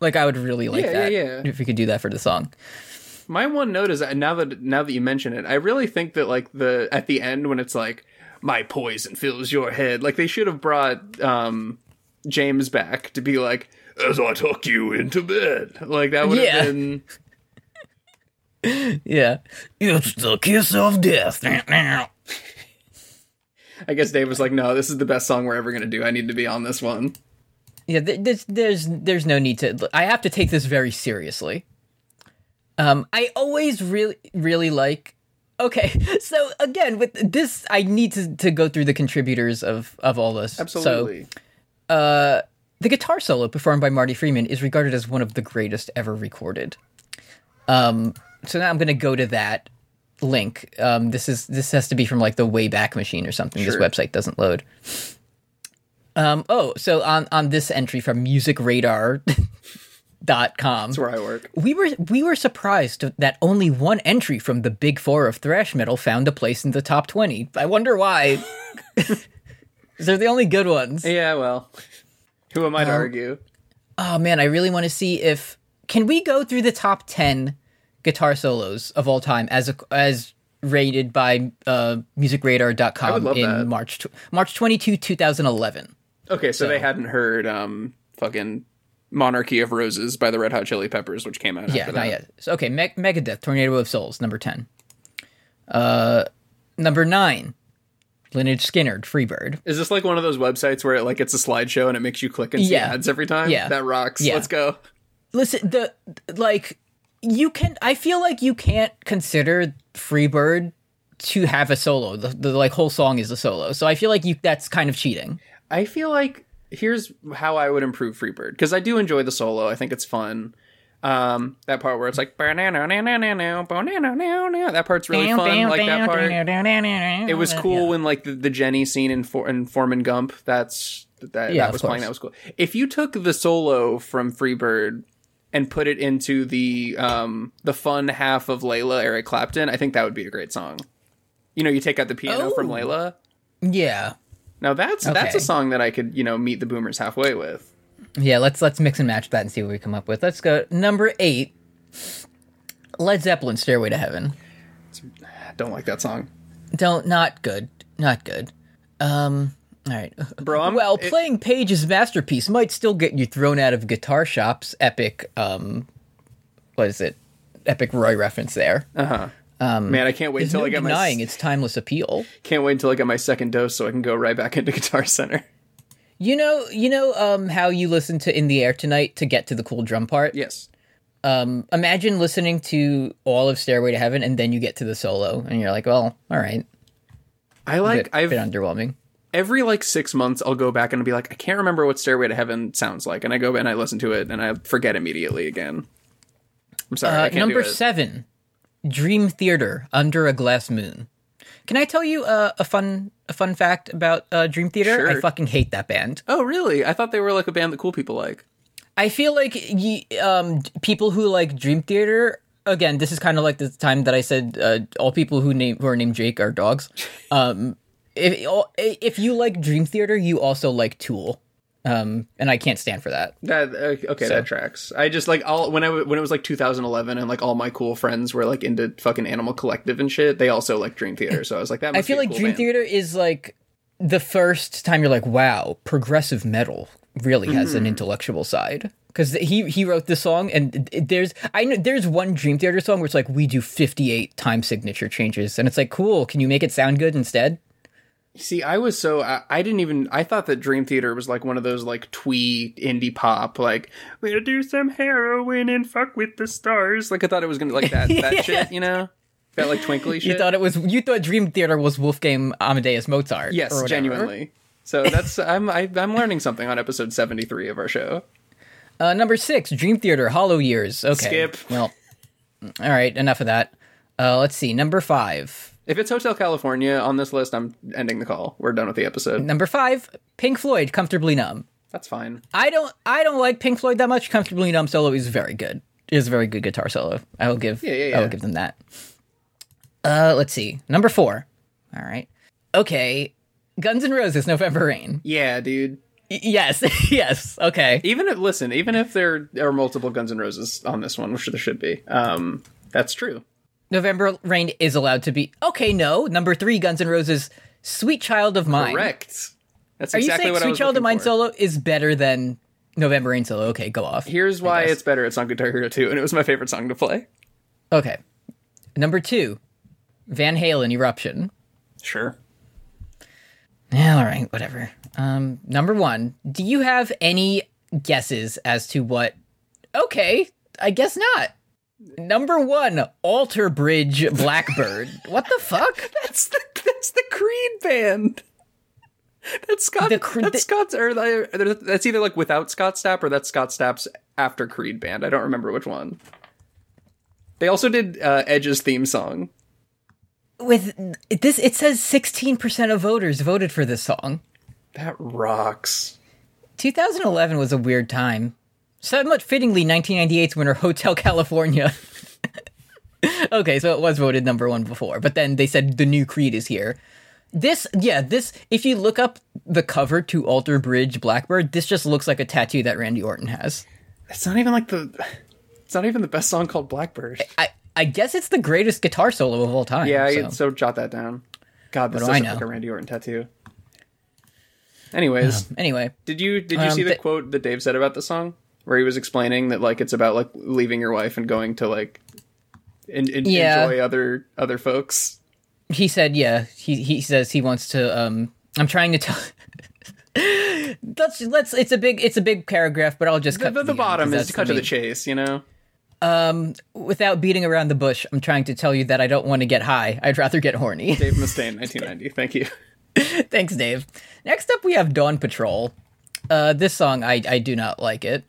Like I would really like Yeah, that yeah, yeah. if we could do that for the song. My one note is that now that now that you mention it, I really think that like the at the end when it's like my poison fills your head, like they should have brought um James back to be like as I tuck you into bed. Like that would have Yeah. been Yeah, it's the kiss of death. I guess Dave was like, "No, this is the best song we're ever going to do. I need to be on this one." Yeah, there's there's there's no need to. I have to take this very seriously. Um, I always really really like. Okay, so again with this, I need to to go through the contributors of of all this. Absolutely. So, uh, the guitar solo performed by Marty Friedman is regarded as one of the greatest ever recorded. Um, so now I'm going to go to that link. Um, this is this has to be from like the Wayback Machine or something. Sure. This website doesn't load. Um, oh, so on on this entry from musicradar.com, That's where I work. we were we were surprised that only one entry from the big four of thrash metal found a place in the top 20. I wonder why. They're the only good ones. Yeah, well, who am I to Um, argue? Oh man, I really want to see if can we go through the top 10 guitar solos of all time as a, as rated by uh musicradar.com in that. March tw- March 22, 2011. Okay, so, they hadn't heard um fucking Monarchy of Roses by the Red Hot Chili Peppers, which came out Yeah, after not that. yet. So, okay, Meg- Megadeth, Tornado of Souls, number 10. Uh, number 9, Lynyrd Skynyrd, Freebird. Is this like one of those websites where it, like it's a slideshow and it makes you click and see Yeah. ads every time? Yeah. that rocks. Yeah. Let's go. Listen, the, like, you can, I feel like you can't consider Freebird to have a solo. The, the, like, whole song is a solo. So I feel like you, that's kind of cheating. I feel like here's how I would improve Freebird because I do enjoy the solo. I think it's fun. Um, that part where it's like that part's really fun. Like that part. It was cool when like the, the Jenny scene in For- in Foreman Gump. That's that Yeah, that was playing. That was cool. If you took the solo from Freebird and put it into the um the fun half of Layla Eric Clapton, I think that would be a great song. You know, you take out the piano from Oh. Layla. Yeah. Now that's that's a song that I could you know meet the boomers halfway with. Yeah, let's let's mix and match that and see what we come up with. Let's go number 8. Led Zeppelin Stairway to Heaven. Don't like that song, Don't not good. Not good. Um all right. bro. I'm, well, it- playing Page's masterpiece might still get you thrown out of guitar shops. Epic um what is it? Epic Roy reference there. man, I can't wait until no I get denying my its timeless appeal. can't wait until I get my second dose so I can go right back into Guitar Center. You know, you know um how you listen to In the Air Tonight to get to the cool drum part? Yes. Um imagine listening to all of Stairway to Heaven and then you get to the solo and you're like, "Well, all right." I like Bit, I've been underwhelming. Every like six months I'll go back and I'll be like, I can't remember what Stairway to Heaven sounds like, and I go and I listen to it and I forget immediately again. I'm sorry, I Uh, number. 7. Dream Theater Under a Glass Moon. Can I tell you uh, a fun a fun fact about uh, Dream Theater? Sure. I fucking hate that band. Oh, really? I thought they were like a band that cool people like. I feel like ye, um, people who like Dream Theater. Again, this is kind of like the time that I said uh, all people who name who are named Jake are dogs. Um, if if you like Dream Theater, you also like Tool, um, and I can't stand for that. That uh, okay, So- that tracks. I just like all when I when it was like 2011 and like all my cool friends were like into fucking Animal Collective and shit. They also like Dream Theater, so I was like, that. I feel like cool Dream band. Theater is like the first time you're like, wow, progressive metal really has Mm-hmm. an intellectual side. Because he he wrote this song, and there's I know there's one Dream Theater song where it's like we do 58 time signature changes, and it's like cool. Can you make it sound good instead? See, I was so I, I didn't even I thought that Dream Theater was like one of those like twee indie pop like we'll do some heroin and fuck with the stars. Like I thought it was gonna like that that shit, you know, that like twinkly shit. You thought it was you thought Dream Theater was Wolfgang Amadeus Mozart. yes, genuinely. So that's I'm I, I'm learning something on episode 73 of our show. Uh, number six, Dream Theater, Hollow Years. Okay. Skip. Well, all right, enough of that. Uh, let's see. Number five. If it's Hotel California on this list, I'm ending the call. We're done with the episode. Number five, Pink Floyd, Comfortably Numb. That's fine. I don't I don't like Pink Floyd that much. Comfortably Numb solo is very good. It is a very good guitar solo. I will give Yeah, yeah, yeah. I will give them that. Uh let's see. Number four. All right. Okay. Guns N' Roses, November Rain. Yeah, dude. Y- yes. yes. Okay. Even if listen, even if there are multiple Guns N' Roses on this one, which there should be, um, that's true. November Rain is allowed to be Okay, no. Number three, Guns N' Roses, Sweet Child of Mine. Correct. That's Are exactly you saying what I Sweet was Child of Mine for. solo is better than November Rain solo? Okay, go off. Here's why it's better. It's on Guitar Hero 2, and it was my favorite song to play. Okay. Number two, Van Halen Eruption. Sure. Yeah, all right, whatever. Um, number one, do you have any guesses as to what? Okay, I guess not. Number one, Alter Bridge Blackbird. what the fuck? That's the that's the Creed band. That's Scott. The that's the- Scott's. Or that's either like without Scott Stapp or that's Scott Stapp's after Creed band. I don't remember which one. They also did uh, Edge's theme song. With this, it says 16% of voters voted for this song. That rocks. 2011 was a weird time. Somewhat fittingly, 1998's winner, Hotel California. okay, so it was voted number one before, but then they said the new Creed is here. This, yeah, this, if you look up the cover to Alter Bridge Blackbird, this just looks like a tattoo that Randy Orton has. It's not even like the. It's not even the best song called Blackbird. I, I guess it's the greatest guitar solo of all time. Yeah, so. so, jot that down. God, this What do I doesn't know? like a Randy Orton tattoo. Anyways, Anyway, did you did you Um, see the th- quote that Dave said about the song, where he was explaining that like it's about like leaving your wife and going to like en- en- Yeah. enjoy other other folks? he said, yeah, he, he says he wants to, um, I'm trying to tell. let's let's it's a big it's a big paragraph but i'll just cut the, to the end, is that's cut to the chase, you know. Um, without beating around the bush, I'm trying to tell you that I don't want to get high. I'd rather get horny. Dave Mustaine, 1990. Thank you. Thanks, Dave. Next up, we have Dawn Patrol. Uh, this song, I I do not like it.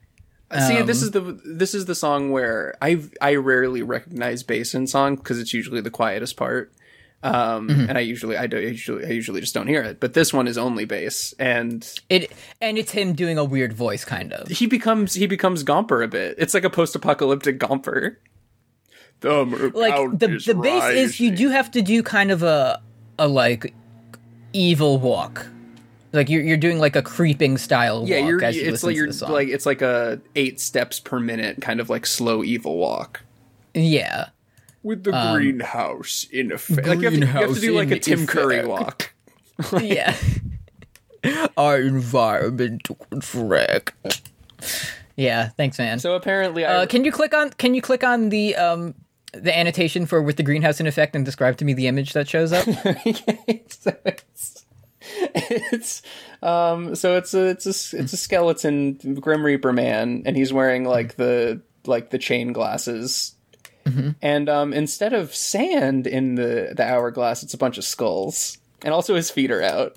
See, this Um, is the this is the song where I I rarely recognize bass in song because it's usually the quietest part, um, Mm-hmm. and I usually I do usually I usually just don't hear it. But this one is only bass, and It and it's him doing a weird voice, kind of. he becomes he becomes Gomper a bit. It's like a post apocalyptic Gomper. The Like the the bass is you do have to do kind of a a like evil walk. Like you're you're doing like a creeping style yeah walk you're as you it's listen like to you're the song. like it's like a eight steps per minute kind of like slow evil walk. yeah. With the greenhouse in effect. Like you have, to, you have to do like a in Tim Curry effect. walk. yeah. Our environment wreck. Yeah, thanks, man. So apparently, I, uh, can you click on Can you click on the um the annotation for with the greenhouse in effect and describe to me the image that shows up? so it's, it's um so it's a it's a it's a skeleton grim reaper man and he's wearing like the like the chain glasses. And um instead of sand in the the hourglass it's a bunch of skulls. And also his feet are out.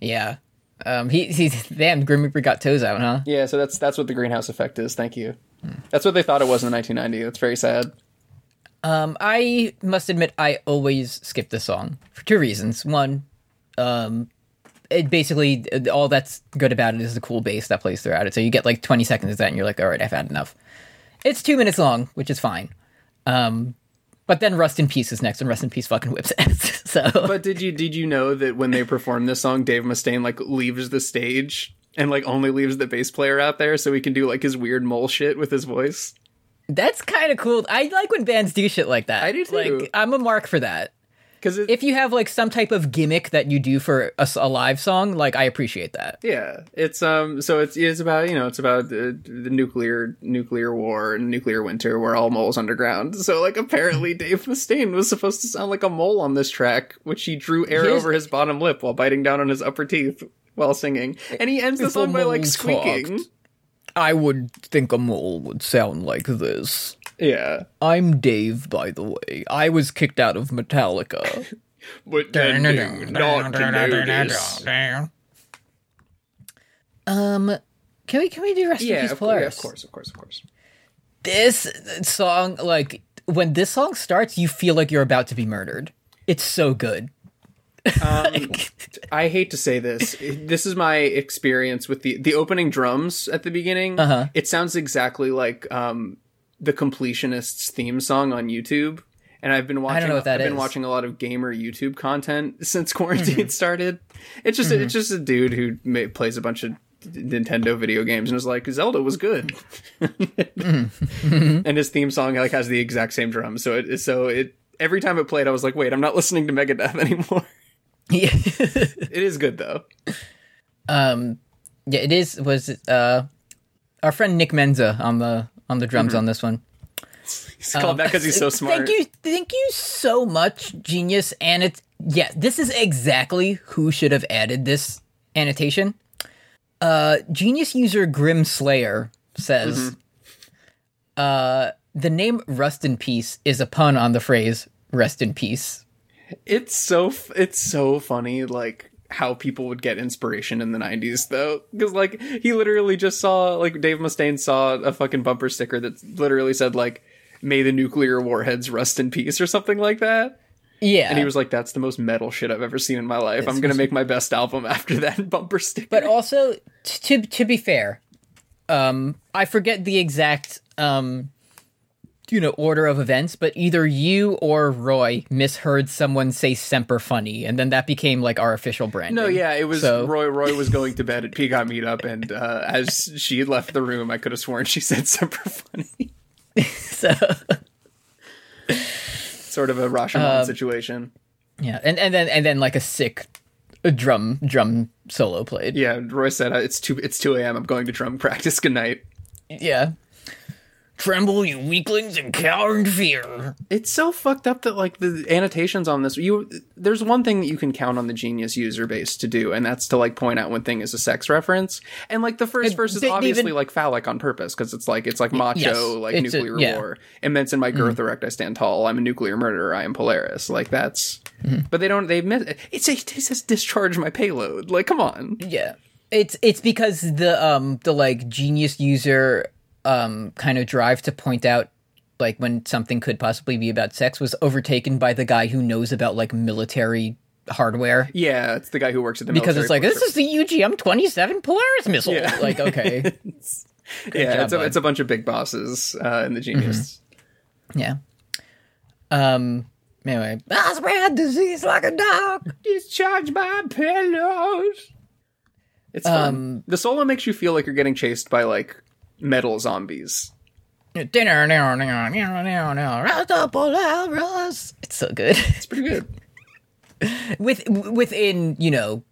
Yeah. Um, he he's damn Grim Reaper got toes out, huh? yeah so that's that's what the greenhouse effect is. Thank you. That's what they thought it was in 1990 that's very sad. Um, I must admit, I always skip this song for two reasons. One, um, it basically all that's good about it is the cool bass that plays throughout it. So you get like 20 seconds of that, and you're like, all right, I've had enough. It's two minutes long, which is fine. Um, but then Rust in Peace is next, and Rust in Peace fucking whips ass. so but did you did you know that when they perform this song dave mustaine like leaves the stage and like only leaves the bass player out there so he can do like his weird mole shit with his voice that's kind of cool. I like when bands do shit like that. I do too. Like I'm a mark for that. Because If you have like some type of gimmick that you do for a live song, like I appreciate that. yeah it's um so it's it's about you know it's about the, the nuclear nuclear war and nuclear winter where all moles underground so like apparently dave mustaine was supposed to sound like a mole on this track which he drew air Here's- over his bottom lip while biting down on his upper teeth while singing and he ends the song by like squeaking talked. I would think a mole would sound like this. Yeah I'm Dave, by the way. I was kicked out of Metallica. but then not to notice Um, can we can we do rest in Yeah, peace of, course, yeah, Polaris? of course, of course, of course. This song, like when this song starts, you feel like you're about to be murdered. It's so good. Um, I hate to say this. This is my experience with the the opening drums at the beginning. Uh-huh. It sounds exactly like um, the Completionists theme song on YouTube. And I've been watching. I know what that I've been is. watching a lot of gamer YouTube content since quarantine started. It's just it's just a dude who ma- plays a bunch of Nintendo video games and is like Zelda was good, and his theme song like has the exact same drums. So it so it every time it played, I was like, wait, I'm not listening to Megadeth anymore. Yeah. it is good though. um, yeah, it is. Was uh, our friend Nick Menza on the on the drums on this one. He's called that because he's so smart. Thank you, thank you so much, genius. And it's yeah, this is exactly who should have added this annotation. Uh, genius user Grim Slayer says, Mm-hmm. uh, the name Rust in Peace is a pun on the phrase "Rest in Peace." It's so it's so funny, like how people would get inspiration in the '90s, though, because like he literally just saw like Dave Mustaine saw a fucking bumper sticker that literally said like "May the nuclear warheads rest in peace" or something like that, Yeah, and he was like, "That's the most metal shit I've ever seen in my life. I'm gonna make my best album after that bumper sticker." but also t- to to be fair, um, I forget the exact um, you know, order of events, but either you or Roy misheard someone say "semper funny," and then that became like our official brand. No, yeah, it was So- Roy. Roy was going to bed at Peacock Meetup, and uh, as she had left the room, I could have sworn she said Semper funny." so sort of a Rashomon Um, situation. yeah, and and then and then like a sick drum drum solo played. Yeah, Roy said uh, it's two it's two a.m. I'm going to drum practice. Good night. Yeah. Tremble, you weaklings, and cower in fear. It's so fucked up that like the annotations on this you there's one thing that you can count on the genius user base to do and that's to like point out when thing is a sex reference and like the first And verse is they- they obviously even- like phallic on purpose because it's like it's like macho yes, like it's a- nuclear yeah. Mm-hmm. war immense in my girth erect I stand tall I'm a nuclear murderer I am Polaris like that's Mm-hmm. but they don't they miss it's a, it says discharge my payload like come on Yeah. It's it's because the um the like genius user um kind of drive to point out like when something could possibly be about sex was overtaken by the guy who knows about like military hardware. yeah it's the guy who works at the Because it's like this is the UGM twenty seven Polaris missile. Yeah. Like okay, yeah job, it's a, bud. Mm-hmm. it's a bunch of big bosses uh, in the genius yeah. Um. Anyway, I spread disease like a dog. discharge my pillows. It's fun. Um, the solo makes you feel like you're getting chased by like metal zombies. It's so good. It's pretty good. with within you know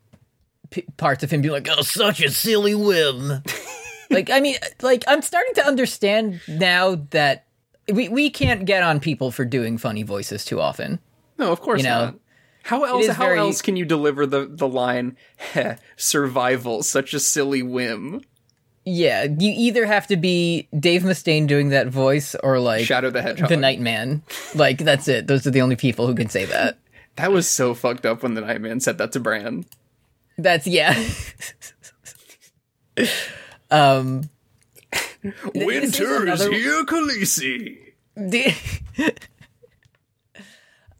p- parts of him being like oh such a silly whim like i mean like i'm starting to understand now that we we can't get on people for doing funny voices too often No, of course You know, not. How else? How very- else can you deliver the the line "Heh, "survival"? Such a silly whim. Yeah you either have to be dave mustaine doing that voice or like Shadow the Hedgehog. the nightman like that's it those are the only people who can say that That was so fucked up when the Nightman said that to Bran. that's yeah um Winter is here, Khaleesi. The-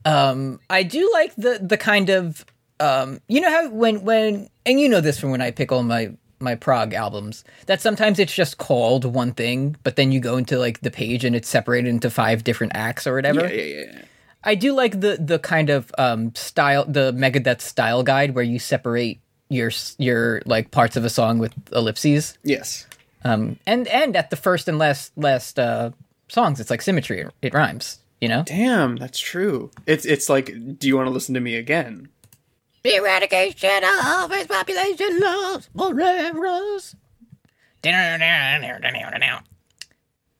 um i do like the the kind of um you know how when when and you know this from when i pick all my my prog albums that sometimes it's just called one thing but then you go into like the page and it's separated into five different acts or whatever Yeah, yeah, yeah. i do like the the kind of um style the megadeth style guide where you separate your your like parts of a song with ellipses Yes. um and and at the first and last last uh songs it's like symmetry it, it rhymes you know Damn, that's true. It's it's like, do you want to listen to me again? Eradication of his population loves Polaris.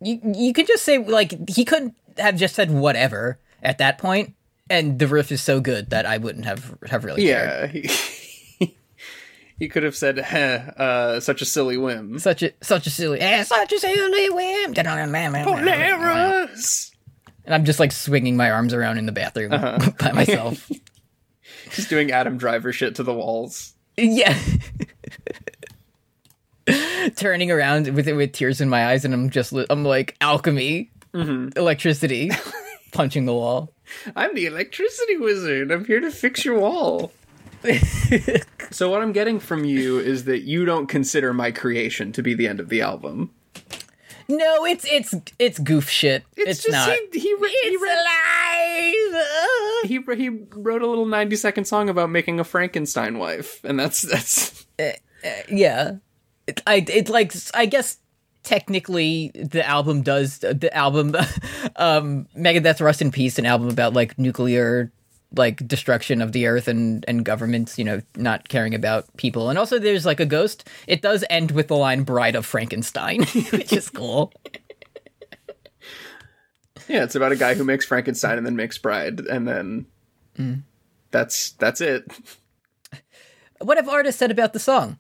You you could just say like he couldn't have just said whatever at that point, and the riff is so good that I wouldn't have have really cared. Yeah. He, he could have said, Heh, uh, such a silly whim. Such a such a silly, eh, such a silly whim. Polaris! And I'm just like swinging my arms around in the bathroom by myself. Just doing Adam Driver shit to the walls. yeah. turning around with it with tears in my eyes, and I'm just I'm like alchemy, mm-hmm. electricity, punching the wall. I'm the electricity wizard. I'm here to fix your wall. so what I'm getting from you is that you don't consider my creation to be the end of the album. No, it's it's it's goof shit. It's, just not. he he, re- he, he re- he wrote a little 90 second song about making a Frankenstein wife, and that's that's yeah it, i it like i guess technically the album does the album um megadeth rust in peace an album about like nuclear like destruction of the earth and and governments you know not caring about people. And also there's like a ghost. It does end with the line bride of frankenstein which is cool. Yeah, it's about a guy who makes Frankenstein and then makes Bride, and then mm. that's that's it. what have artists said about the song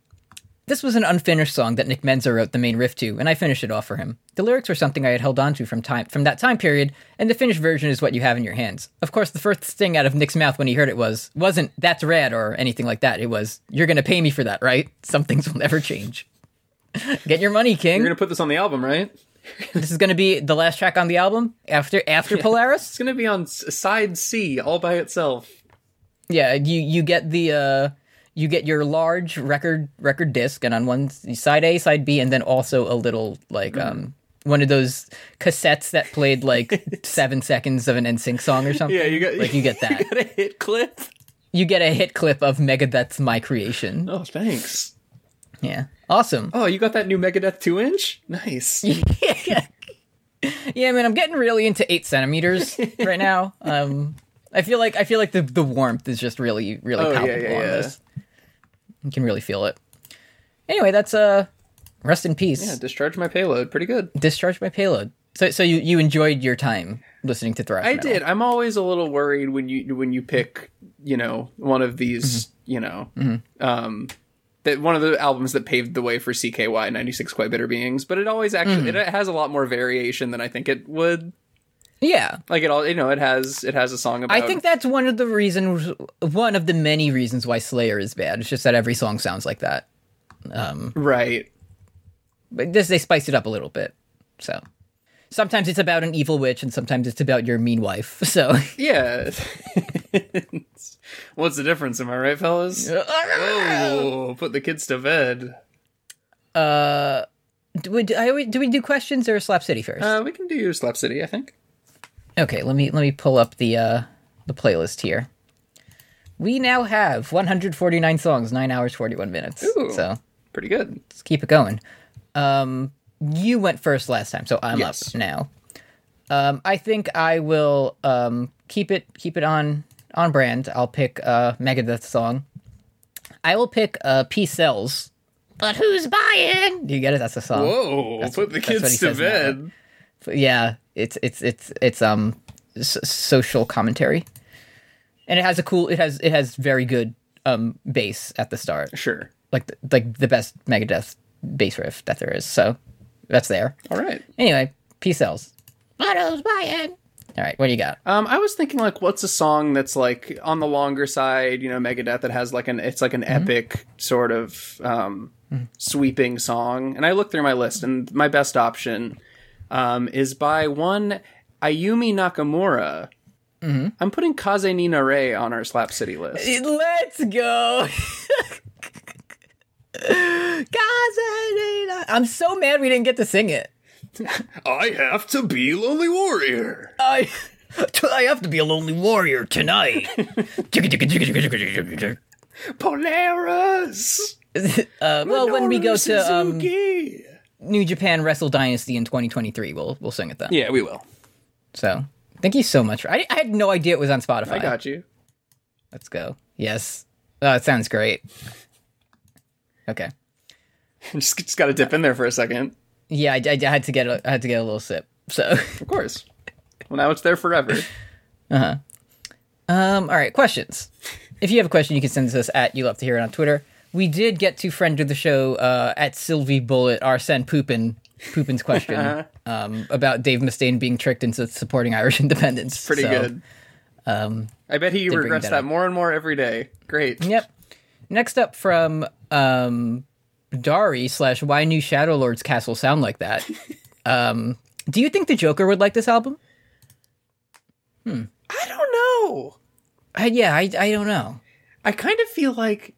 this was an unfinished song that Nick Menza wrote the main riff to, and I finished it off for him. The lyrics were something I had held on to from time from that time period, and the finished version is what you have in your hands. Of course, the first thing out of Nick's mouth when he heard it was wasn't "That's rad" or anything like that. It was "You're gonna pay me for that, right? Some things will never change. Get your money, King. You're gonna put this on the album, right? this is gonna be the last track on the album after after Polaris. It's gonna be on side C all by itself. Yeah, you you get the uh you get your large record record disc and on one side A, side B, and then also a little like Mm. um one of those cassettes that played like seven seconds of an NSYNC song or something. Yeah, you got like you get that. You got a hit clip. You get a hit clip of Megadeth's "My Creation." Oh, thanks. Yeah, awesome. Oh, you got that new Megadeth two inch? Nice. yeah, yeah, man, I'm getting really into eight centimeters right now. Um, I feel like I feel like the the warmth is just really really Oh, yeah, palpable yeah, on yeah. this. You can really feel it. Anyway, that's uh, rest in peace. Yeah, discharge my payload. Pretty good. Discharge my payload. So so you you enjoyed your time listening to thrash I metal. did. I'm always a little worried when you when you pick, you know, one of these, Mm-hmm. you know, um, that one of the albums that paved the way for CKY 96 Quite Bitter Beings. But it always actually Mm-hmm. it has a lot more variation than I think it would. Yeah, Like it all, you know, it has it has a song about. I think that's one of the reasons, one of the many reasons why Slayer is bad. It's just that every song sounds like that. right. But this they spice it up a little bit. So sometimes it's about an evil witch, and sometimes it's about your mean wife. So Yeah. What's the difference? Am I right, fellas? Oh, put the kids to bed. uh, do we do, I, do we do questions or Slap City first? Uh, we can do Slap City, I think. Okay, let me let me pull up the uh the playlist here. We now have 149 songs, nine hours 41 minutes. Ooh. So Pretty good. let's keep it going. Um, you went first last time, so I'm Yes. up now. Um, I think I will um keep it keep it on on brand. I'll pick a Megadeth song. I will pick uh Peace Sells. But who's buying? Do you get it? That's a song. Whoa, That's put what- the kids to bed. Yeah, it's it's it's it's um s- social commentary, and it has a cool. It has it has very good um bass at the start, Sure. like the, like the best Megadeth bass riff that there is. So that's there. All right. Anyway, Peace Sells. But who's buying? All right, what do you got? Um, I was thinking like, what's a song that's like on the longer side? You know, Megadeth that has like an it's like an epic sort of um, sweeping song. And I looked through my list, and my best option um, is by one Ayumi Nakamura. I'm putting Kaze ni Nare on our Slap City list. Let's go. Kaze Gaza, I'm so mad we didn't get to sing it. I have to be Lonely Warrior. I I have to be a lonely warrior tonight. Polaris. uh, well, when we go Minoru to um, Suzuki. New Japan Wrestle Dynasty in 2023, we'll we'll sing it then. yeah, we will. So thank you so much. I, I had no idea it was on Spotify. I got you. Let's go. Yes. Oh, it sounds great. Okay. Just, just got to dip in there for a second. Yeah, I, I had to get a, I had to get a little sip. So, Of course. Well, now it's there forever. Uh huh. Um, all right, questions. If you have a question, you can send it to us at you love to hear it on Twitter. We did get to friend of the show uh, at Sylvie Bullet Arsene Poopin Poopin's question um, about Dave Mustaine being tricked into supporting Irish independence. Pretty So, good. Um, I bet he regrets that that, more and more every day. Great. Yep. Next up from um Dari slash Why New Shadow Lord's Castle sound like that? um, do you think the Joker would like this album? Hmm. I don't know. Uh, yeah, I I don't know. I kind of feel like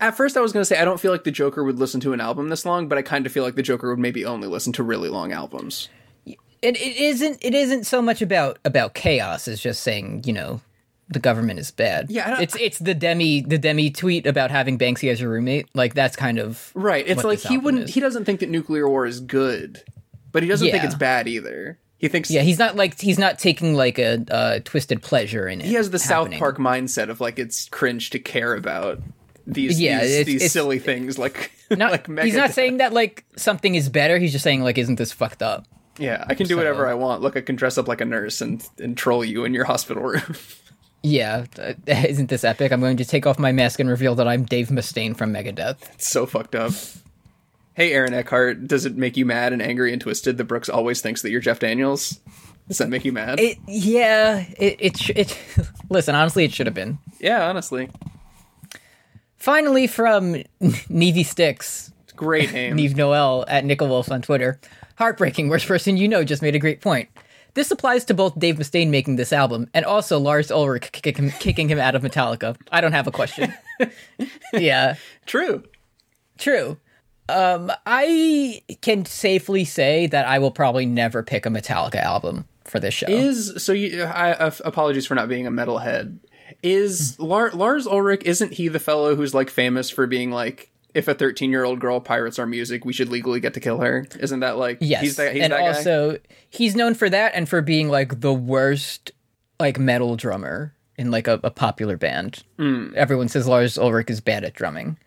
at first I was going to say I don't feel like the Joker would listen to an album this long, but I kind of feel like the Joker would maybe only listen to really long albums. It it isn't it isn't so much about about chaos as just saying you know the government is bad. Yeah, I don't- it's it's the demi the demi tweet about having Banksy as your roommate. Like that's kind of Right. It's like he wouldn't is. he doesn't think that nuclear war is good, but he doesn't think it's bad either. He thinks yeah. He's not like he's not taking like a, a twisted pleasure in it. he has the happening. South Park mindset of like it's cringe to care about these Yeah, these, it's- these it's- silly things like Not, like he's not Megadeth. saying that like something is better. He's just saying like isn't this fucked up? Yeah, I can do So- whatever I want. Look, I can dress up like a nurse and and troll you in your hospital room. Yeah, isn't this epic? I'm going to take off my mask and reveal that I'm Dave Mustaine from Megadeth. it's so fucked up. Hey, Aaron Eckhart, does it make you mad and angry and twisted that Brooks always thinks that you're Jeff Daniels? Does that make you mad? It yeah, it it it. Listen, honestly, it should have been. yeah, honestly, Finally, from Nevy Sticks, great name. Neve Noel at Nickel Wolf on Twitter. Heartbreaking. Worst person you know just made a great point. This applies to both Dave Mustaine making this album and also Lars Ulrich kicking him out of Metallica. I don't have a question. yeah, True. true. Um, I can safely say that I will probably never pick a Metallica album for this show. Is so you? I, uh, apologies for not being a metalhead. Is Lar, Lars Ulrich? Isn't he the fellow who's like famous for being like, if a thirteen-year-old girl pirates our music, we should legally get to kill her? Isn't that like? Yes, he's that. He's and that guy. also he's known for that and for being like the worst like metal drummer in like a, a popular band. Hmm. Everyone says Lars Ulrich is bad at drumming.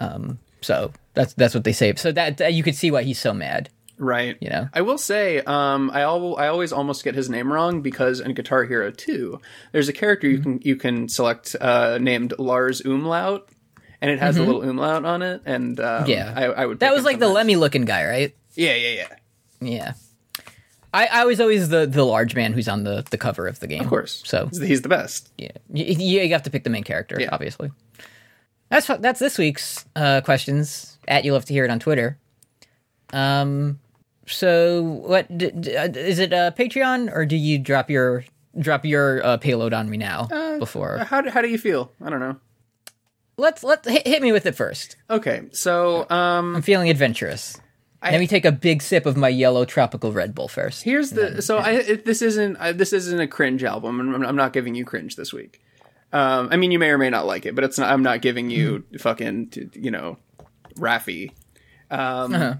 Um, so that's that's what they say. So that, that you could see why he's so mad. Right. You know? I will say, um, I al- I always almost get his name wrong because in Guitar Hero 2, there's a character Mm-hmm. you can you can select uh, named Lars Umlaut, and it has a little umlaut on it, and um, Mm-hmm. Yeah. I, I would. That was like the. Lemmy looking guy, right? Yeah, yeah, yeah. Yeah. I, I was always the, the large man who's on the, the cover of the game. Of course. So he's the, best. yeah, you, you have to pick the main character, Yeah. obviously. That's that's this week's uh, questions. At you love to hear it on Twitter. Um, so what uh, is it? Uh, Patreon or do you drop your drop your uh, payload on me now before? How do, how do you feel? I don't know. Let's let hit, hit me with it first. Okay, so um, I'm feeling adventurous. Let me take a big sip of my yellow tropical Red Bull first. here's the so I it, this isn't uh, this isn't a cringe album, and I'm, I'm not giving you cringe this week. Um, I mean, you may or may not like it, but it's not. I'm not giving you fucking you know, Raffi. Um, Uh-huh.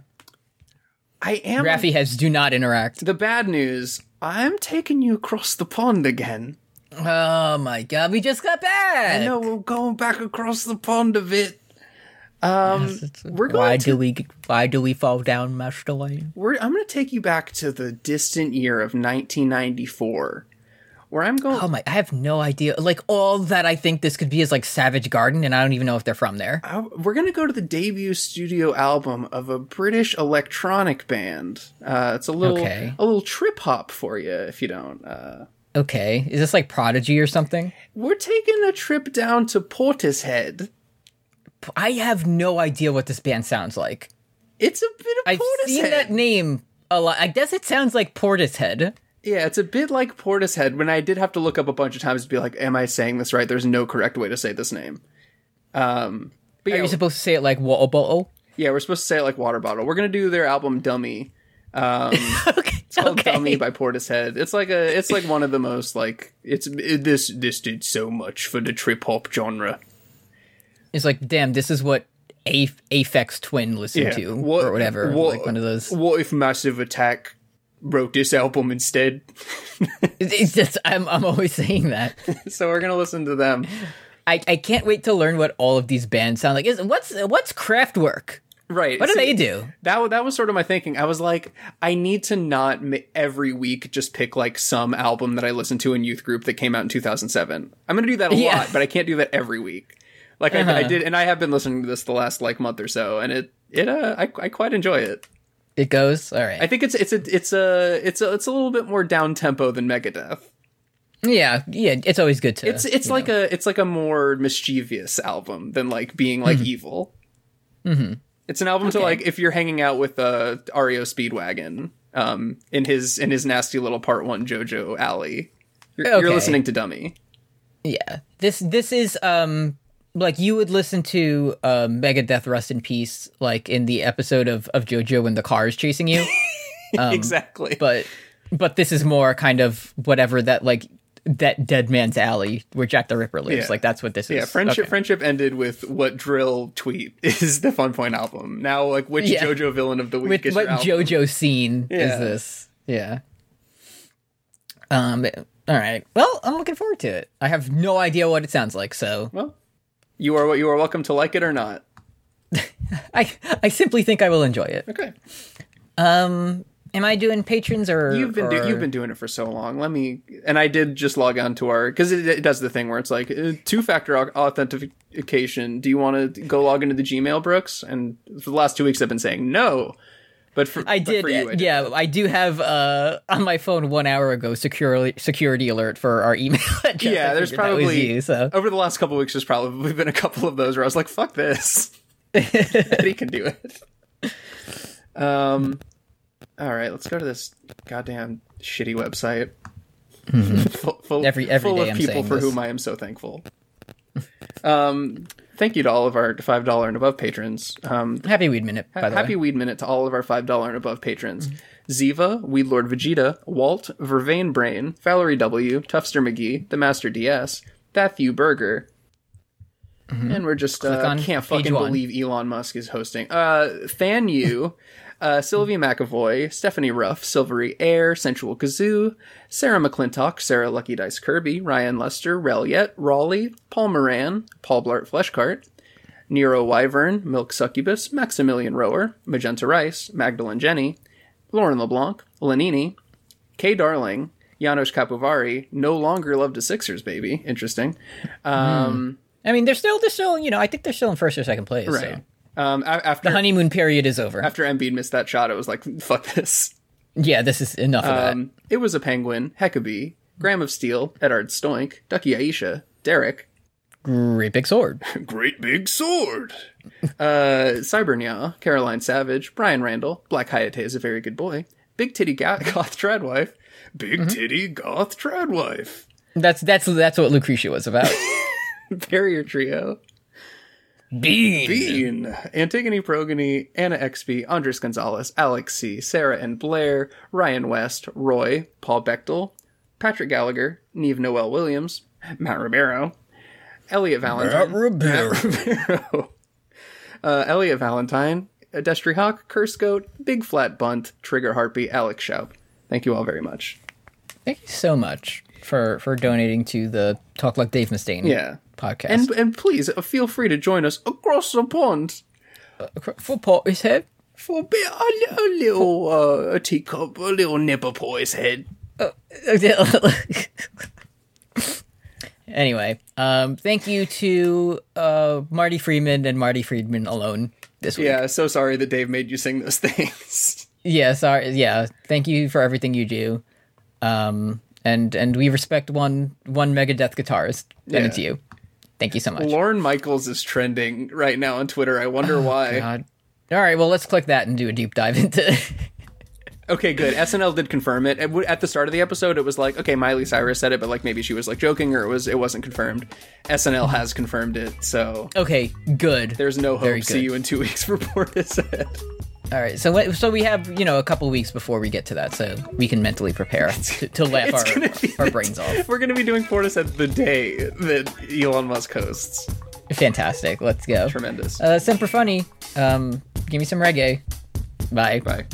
I am Raffi has do not interact. The bad news: I'm taking you across the pond again. Oh my god, we just got back. I know we're going back across the pond a bit. Um, we're going Why to do we why do we fall down, Master we're, I'm going to take you back to the distant year of 1994, where I'm going. Oh my, I have no idea. Like all that I think this could be is like Savage Garden, and I don't even know if they're from there. I- we're going to go to the debut studio album of a British electronic band. Uh, it's a little Okay. a little trip hop for you if you don't. Uh, Okay, is this like Prodigy or something? we're taking a trip down to Portishead. I have no idea what this band sounds like. It's a bit of I've Portishead. seen that name a lot. I guess it sounds like Portishead. Yeah, it's a bit like Portishead. When I did have to look up a bunch of times to be like, "Am I saying this right?" There's no correct way to say this name. Um, but Are yeah, you supposed to say it like water bottle? yeah, we're supposed to say it like Water Bottle. We're gonna do their album "Dummy." Um, okay, it's called "Dummy" by Portishead. It's like a, it's like one of the most like it's it, this this did so much for the trip hop genre. It's like, damn, this is what A Aphex Twin listened to, or whatever. What, like one of those. What if Massive Attack wrote this album instead? It's just I'm I'm always saying that. so we're gonna listen to them. I, I can't wait to learn what all of these bands sound like. Is what's what's Kraftwerk? Right. What do see- they do? That that was sort of my thinking. I was like, I need to not ma- every week just pick like some album that I listened to in youth group that came out in 2007. I'm gonna do that a Yeah. lot, but I can't do that every week. Like I, I Uh-huh. did, and I have been listening to this the last like month or so, and it it uh, I I quite enjoy it. It goes all right. I think it's it's a it's a it's a it's a little bit more down tempo than Megadeth. yeah, yeah. It's always good to. It's it's like a it's like a more mischievous album than like being like Mm-hmm. evil. It's an album to like if you're hanging out with uh Ario Speedwagon um in his in his nasty little part one JoJo alley. You're, you're listening to Dummy. Yeah. This this is um like you would listen to uh, Megadeth Rust in Peace like in the episode of of JoJo when the car is chasing you. exactly. Um, but but this is more kind of whatever that like that Dead Man's Alley where Jack the Ripper lives. Yeah. Like that's what this is. yeah, friendship Okay. friendship ended with what dril tweet is the Fun Point album. Now like which Yeah. JoJo villain of the week With is what? JoJo scene Yeah. is this? Yeah. Um. All right. Well, I'm looking forward to it. I have no idea what it sounds like, so Well, you are you are welcome to like it or not. I I simply think I will enjoy it. Okay. Um. Am I doing patrons or You've been do- you've been doing it for so long. Let me and I did just log on to our because it, it does the thing where it's like uh, two factor authentication. Do you want to go log into the Gmail, Brooks? And for the last two weeks, I've been saying no. But for I did, for you, I did. yeah. I do have uh on my phone one hour ago security security alert for our email address. Yeah, there's figured that was probably you, so over the last couple weeks. There's probably been a couple of those where I was like, "Fuck this." he can do it. Um. All right, let's go to this goddamn shitty website. full, full, Mm-hmm. Every- every full day of I'm people for this. whom I am so thankful. um, thank you to all of our five dollar and above patrons. Um, happy weed minute. By the Happy way, Weed Minute to all of our $5 and above patrons. Ziva, Weed Lord Vegeta, Walt, Vervain Brain, Valerie W, Tuffster McGee, The Master DS, Matthew Berger. And we're just uh, on can't fucking one. believe Elon Musk is hosting. Uh, Fan You, uh, Sylvia McAvoy, Stephanie Ruff, Silvery Air, Sensual Kazoo, Sarah McClintock, Sarah Lucky Dice Kirby, Ryan Lester, Reliet, Raleigh, Paul Moran, Paul Blart Fleshcart, Nero Wyvern, Milk Succubus, Maximilian Rower, Magenta Rice, Magdalene Jenny, Lauren LeBlanc, Lenini, Kay Darling, Janos Capovari, no longer Loved a Sixers, baby. Interesting. Um, I mean, they're still they're still you know I think they're still in first or second place. Right. So. Um, after The honeymoon period is over. after Embiid missed that shot, it was like, fuck this. yeah, this is enough of that. Um, it was a penguin, Heckabee, Graham of Steel, Edard Stoink, Ducky Aisha, Derek, Great big sword. Great Big Sword. Uh, Cybernya, Caroline Savage, Brian Randall, Black Hayate is a very good boy, Big Titty Ga- Goth Tradwife, Big Titty Goth Tradwife, That's that's that's what Lucretia was about. Barrier Trio, Bean. Bean, Antigone Progony, Anna XP, Andres Gonzalez, Alex C, Sarah and Blair, Ryan West, Roy, Paul Bechtel, Patrick Gallagher, Neve Noel Williams, Matt Romero, Elliot Valentine, Matt Romero, uh, Elliot Valentine, Destry Hawk, Curse Goat, Big Flat Bunt, Trigger Harpy, Alex Schaub. Thank you all very much. Thank you so much for for donating to the Talk Like Dave Mustaine Yeah. podcast. And and please uh, feel free to join us across the pond for Paul his head. for a bit a, a little uh, a teacup, a little nipper boy's head. anyway, um, thank you to uh, Marty Friedman and Marty Friedman alone this week. Yeah, so sorry that Dave made you sing those things. Yeah, sorry. Yeah, thank you for everything you do. Um, and and we respect one one Megadeth guitarist, and Yeah. it's you. Thank you so much. Lorne Michaels is trending right now on Twitter. I wonder oh, why. God. All right, well, let's click that and do a deep dive into. Okay, good. SNL did confirm it. At the start of the episode, it was like, okay, Miley Cyrus said it, but like maybe she was like joking or it was it wasn't confirmed. SNL has confirmed it, so okay, good. there's no hope. See you in two weeks for Portishead. All right, so what- so we have you know a couple weeks before we get to that, so we can mentally prepare to, to laugh it's gonna be our, our the- brains off. We're gonna be doing Portishead the day that Elon Musk hosts. Fantastic. Let's go. Tremendous. Uh, Semper Funny. Um, give me some reggae. Bye. Bye.